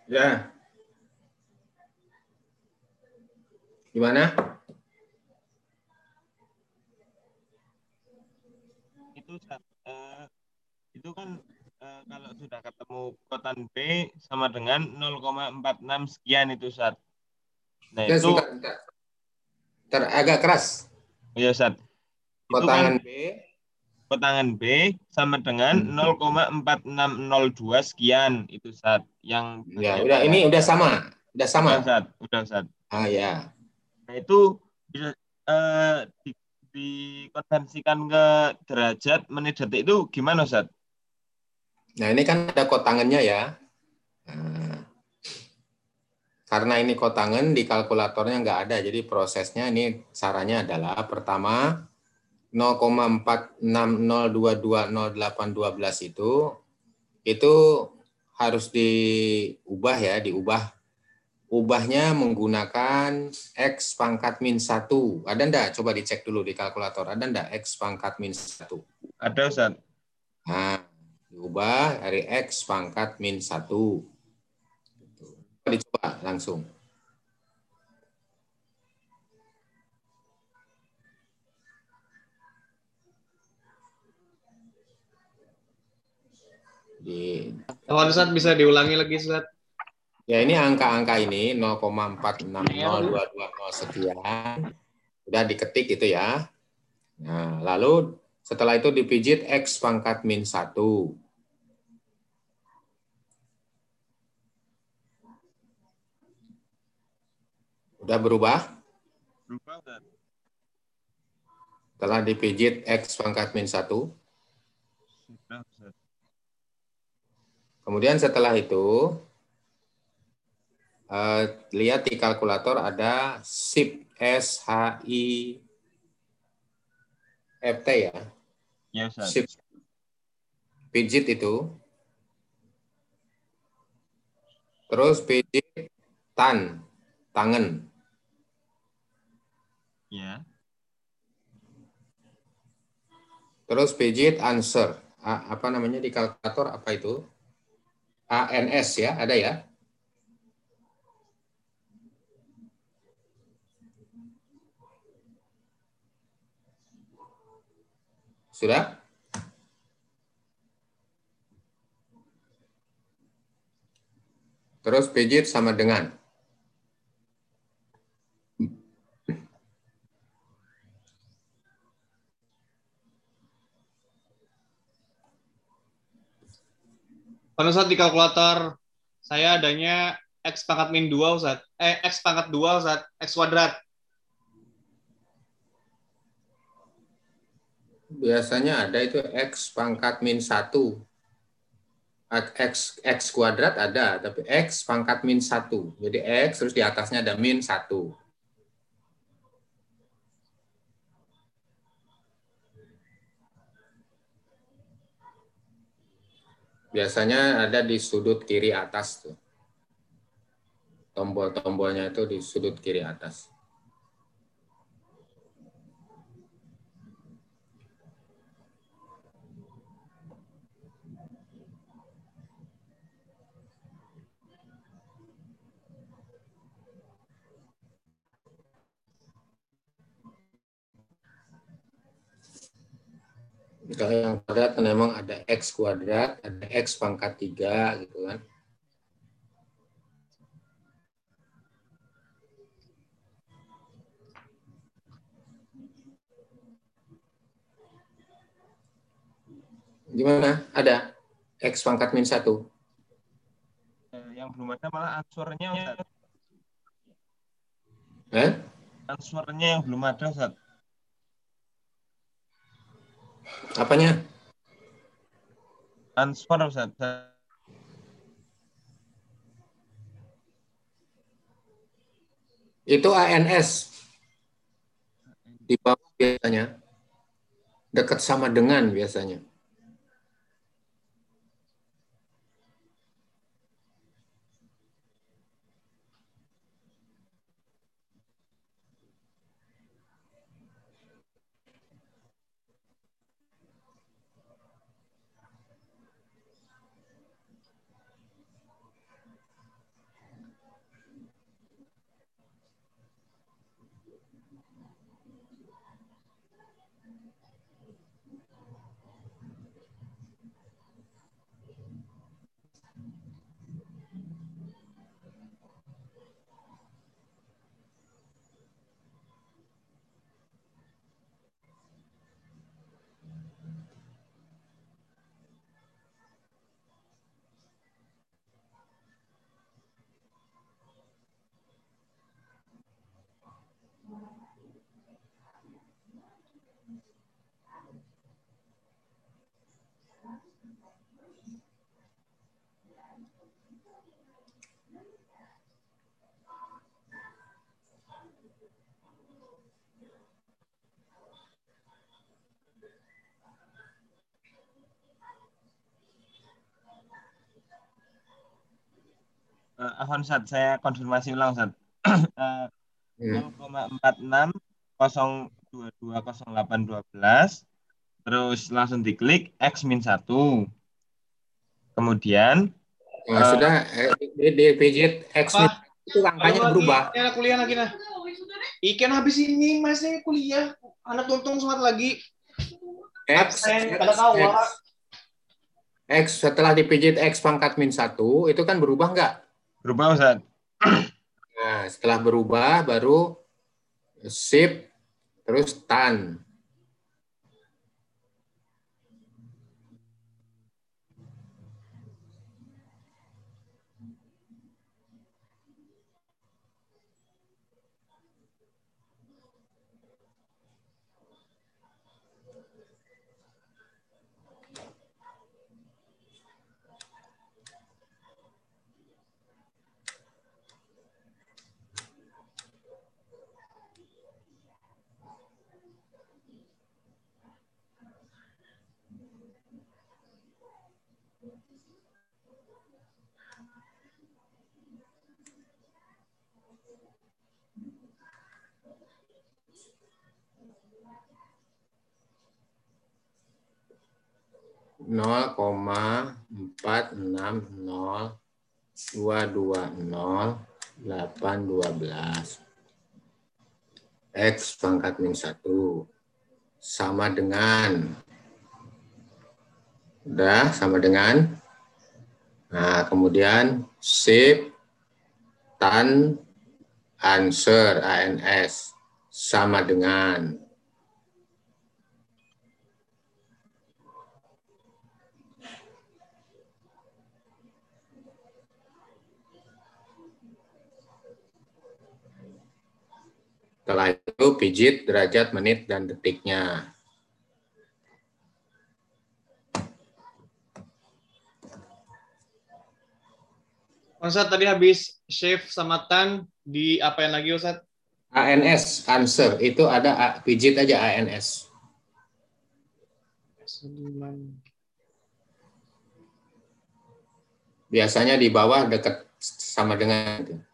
Ya. Gimana? Itu uh, itu kan uh, kalau sudah ketemu kotan B sama dengan 0,46 sekian itu saat. Nah, ya, itu sebentar, Ter, agak keras. Iya, Sat. Kotangan kan, B kotangan B sama dengan 0,4602 hmm. sekian. Itu saat yang ya udah ini udah sama udah sama. Udah saat udah saat. Ah ya. Nah itu bisa eh, di, dikonversikan ke derajat menit detik itu gimana saat nah ini kan ada kotangannya ya. Nah, karena ini kotangan di kalkulatornya nggak ada. Jadi prosesnya ini caranya adalah pertama 0,4602208212 itu itu harus diubah ya, diubah ubahnya menggunakan X pangkat min 1. Ada enggak? Coba dicek dulu di kalkulator. Ada enggak X pangkat min 1? Ada Ustaz. Nah, diubah dari X pangkat min 1. Coba dicoba langsung. Di... Oh, Ustaz bisa diulangi lagi, Ustaz? Ya ini angka-angka ini 0,460220 sekian. Sudah diketik itu ya. Nah, lalu setelah itu dipijit X pangkat min 1. Udah berubah? Berubah, Ustaz. Setelah dipijit X pangkat min 1. Sudah, Ustaz. Kemudian setelah itu, uh, lihat di kalkulator ada SIP SHI FT ya. Ya, Ustaz. SIP. Pijit itu. Terus pijit tan, tangan. Ya. Terus pijit answer. A- Apa namanya di kalkulator apa itu? ANS ya, ada ya? Sudah? Terus pijit sama dengan. Pada saat di kalkulator saya adanya X pangkat min 2, Ustaz. Eh, X pangkat 2, Ustaz. X kuadrat. Biasanya ada itu X pangkat min 1. X, X kuadrat ada, tapi X pangkat min 1. Jadi X terus di atasnya ada min 1. Biasanya ada di sudut kiri atas tuh. Tombol-tombolnya itu di sudut kiri atas. Kalau yang kuadrat kan memang ada X kuadrat, ada X pangkat 3 gitu kan. Gimana? Ada X pangkat min 1. Eh, Yang belum ada malah answernya. Eh? Answernya yang belum ada, Ustaz. Apanya? Answer, Ustaz. Itu ANS. Di bawah biasanya. Dekat sama dengan biasanya. Afan Ustaz, saya konfirmasi ulang Ustaz. uh, Hmm. 0,46 0220812 terus langsung diklik X min 1 kemudian Nah, Eh. sudah eh, di, di pijit X Apa? itu angkanya berubah. Lagi, ya, kuliah lagi nah. Ikan habis ini masnya kuliah. Anak tuntung semangat lagi. X, Absen, X. X, X setelah dipijit X pangkat min satu itu kan berubah nggak? Berubah Ustaz Nah, setelah berubah baru shift terus tan. 0,460220,812. X pangkat min 1 sama dengan. Udah sama dengan. Nah kemudian sip tan answer ANS sama dengan. Setelah itu pijit derajat, menit, dan detiknya. Ustaz tadi habis shift sama tan di apa yang lagi Ustaz? ANS, answer, itu ada A- pijit aja ANS. Biasanya di bawah dekat sama dengan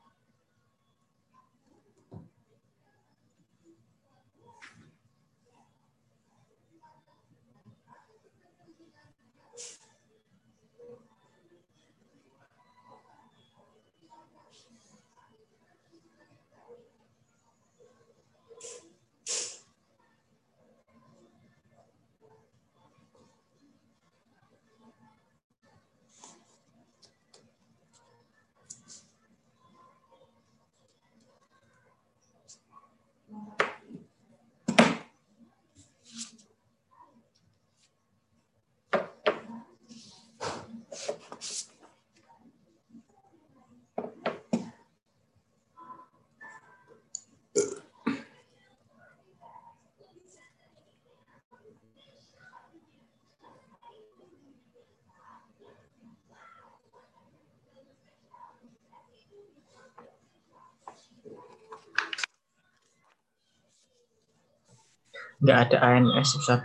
Nggak ada ANS, Ustaz.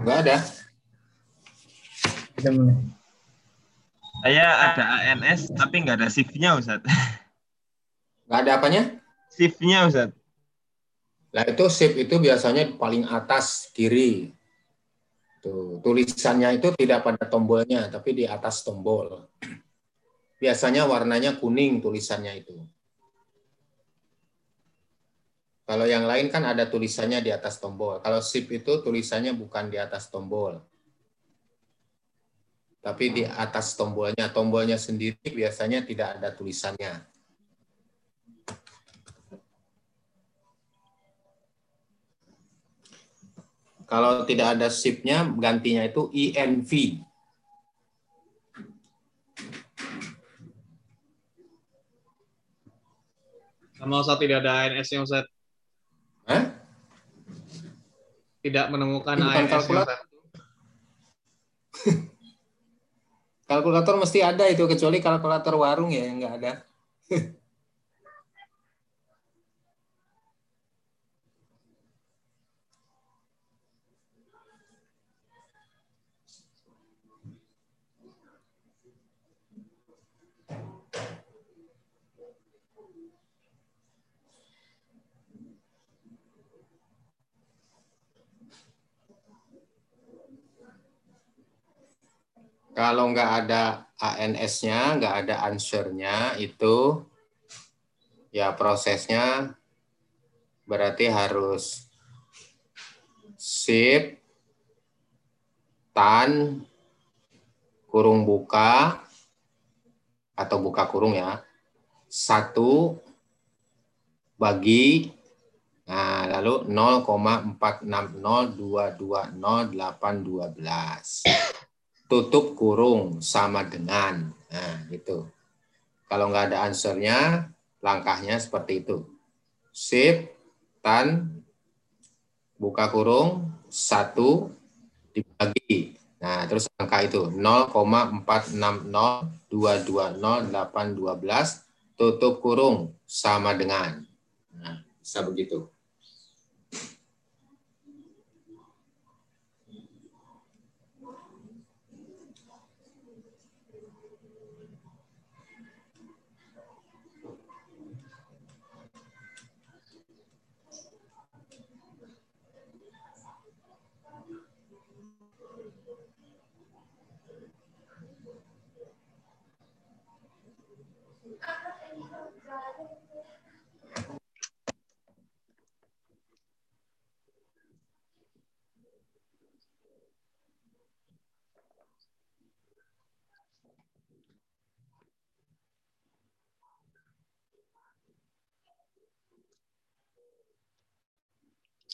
Enggak ada. Saya ada ANS tapi nggak ada shift-nya Ustaz Enggak ada apanya? shift-nya Ustaz Nah itu shift itu biasanya paling atas kiri. Tuh, tulisannya itu tidak pada tombolnya, tapi di atas tombol. Biasanya warnanya kuning tulisannya itu. Kalau yang lain kan ada tulisannya di atas tombol. Kalau shift itu tulisannya bukan di atas tombol. Tapi di atas tombolnya. Tombolnya sendiri biasanya tidak ada tulisannya. Kalau tidak ada shift-nya, gantinya itu INV. Sama Ustaz tidak ada ANS-nya Ustaz. Hah? Tidak menemukan Bukan kalkulator. Kalkulator mesti ada itu, kecuali kalkulator warung ya, yang nggak ada. Kalau nggak ada ANS-nya, nggak ada answer-nya, itu ya prosesnya berarti harus sip, tan, kurung buka, atau buka kurung ya, satu bagi Nah, lalu 0,4602200812. Tutup kurung sama dengan. Nah, itu. Kalau nggak ada answernya, langkahnya seperti itu. Sip, tan, buka kurung, satu, dibagi. Nah, terus angka itu 0,4602200812 tutup kurung sama dengan. Nah, bisa begitu.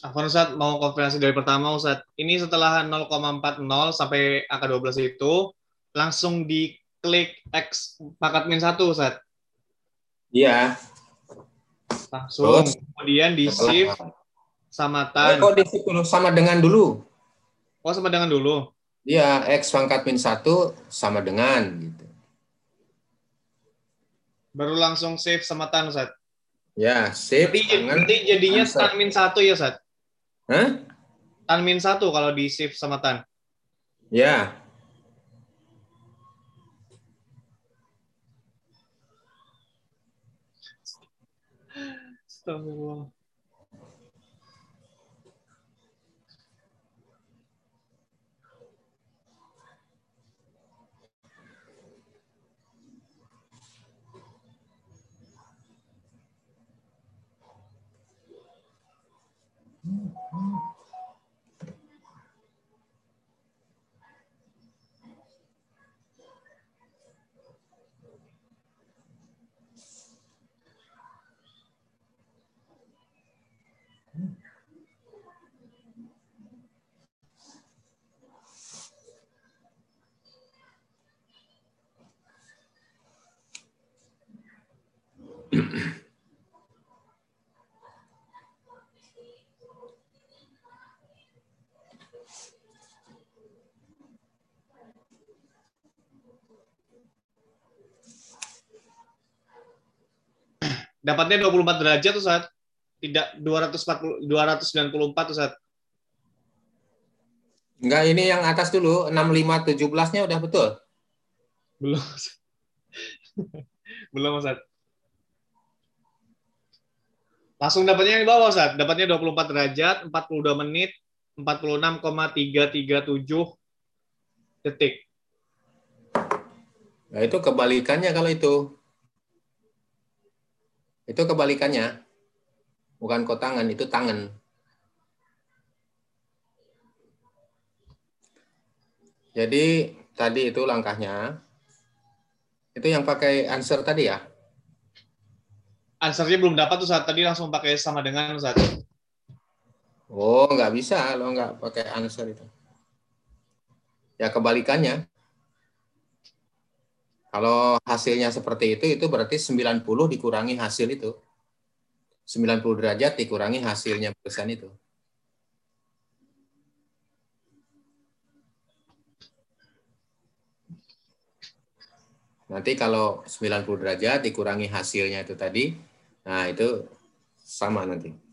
Afwan Ustaz, mau konfirmasi dari pertama Ustaz. Ini setelah 0,40 sampai angka 12 itu, langsung diklik X pangkat min 1 Ustaz. Iya. Langsung. Terus? Kemudian di shift sama tan. Kok di situ dulu sama dengan dulu? Oh, sama dengan dulu. Iya, X pangkat min 1 sama dengan gitu. Baru langsung save sama tan Ustaz. Ya. Berarti, tangan. berarti jadinya tan min 1 ya Ustaz. Hah? Tan min 1 kalau di shift sama tan. Ya. Astagfirullah. Dapatnya 24 derajat tuh saat tidak 240 294 tuh saat. Enggak, ini yang atas dulu. 65 17-nya udah betul. Belum. Belum Ustaz. Langsung dapatnya yang di bawah Ustaz. Dapatnya 24 derajat, 42 menit, 46,337 detik. Nah, itu kebalikannya kalau itu. Itu kebalikannya. Bukan kotangan, itu tangan. Jadi tadi itu langkahnya. Itu yang pakai answer tadi ya? Answernya belum dapat tuh saat tadi langsung pakai sama dengan Ustaz. Oh, nggak bisa kalau nggak pakai answer itu. Ya kebalikannya. Kalau hasilnya seperti itu, itu berarti 90 dikurangi hasil itu. 90 derajat dikurangi hasilnya persen itu. Nanti kalau 90 derajat dikurangi hasilnya itu tadi, nah itu sama nanti.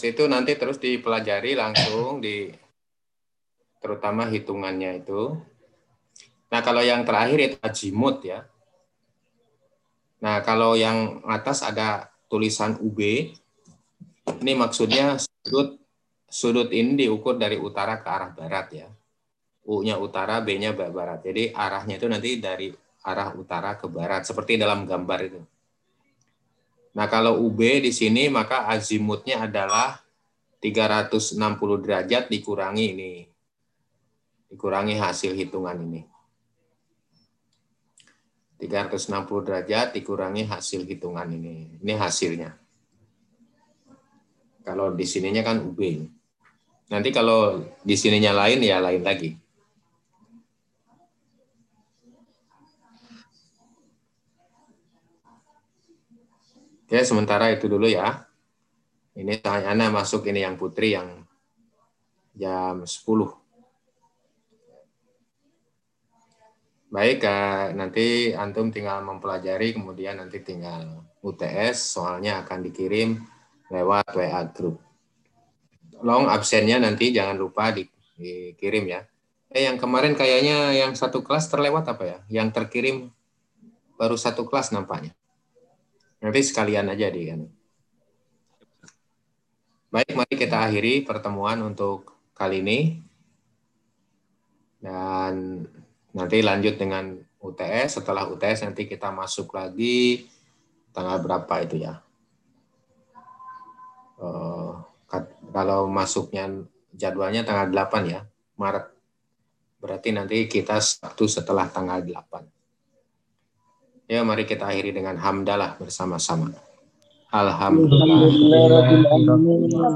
Notes itu nanti terus dipelajari langsung di terutama hitungannya itu. Nah, kalau yang terakhir itu azimut ya. Nah, kalau yang atas ada tulisan UB. Ini maksudnya sudut sudut ini diukur dari utara ke arah barat ya. U-nya utara, B-nya barat. Jadi arahnya itu nanti dari arah utara ke barat seperti dalam gambar itu. Nah, kalau UB di sini maka azimutnya adalah 360 derajat dikurangi ini. Dikurangi hasil hitungan ini. 360 derajat dikurangi hasil hitungan ini. Ini hasilnya. Kalau di sininya kan UB. Nanti kalau di sininya lain ya lain lagi. Oke, sementara itu dulu ya. Ini Ana masuk ini yang putri yang jam 10. Baik, nanti antum tinggal mempelajari, kemudian nanti tinggal UTS, soalnya akan dikirim lewat WA group. Long absennya nanti jangan lupa dikirim ya. Eh, yang kemarin kayaknya yang satu kelas terlewat apa ya? Yang terkirim baru satu kelas nampaknya. Nanti sekalian aja di kan. Baik, mari kita akhiri pertemuan untuk kali ini. Dan nanti lanjut dengan UTS. Setelah UTS nanti kita masuk lagi tanggal berapa itu ya. Uh, kalau masuknya jadwalnya tanggal 8 ya, Maret. Berarti nanti kita Sabtu setelah tanggal 8. Ya, mari kita akhiri dengan hamdalah bersama-sama. Alhamdulillah. Alhamdulillah.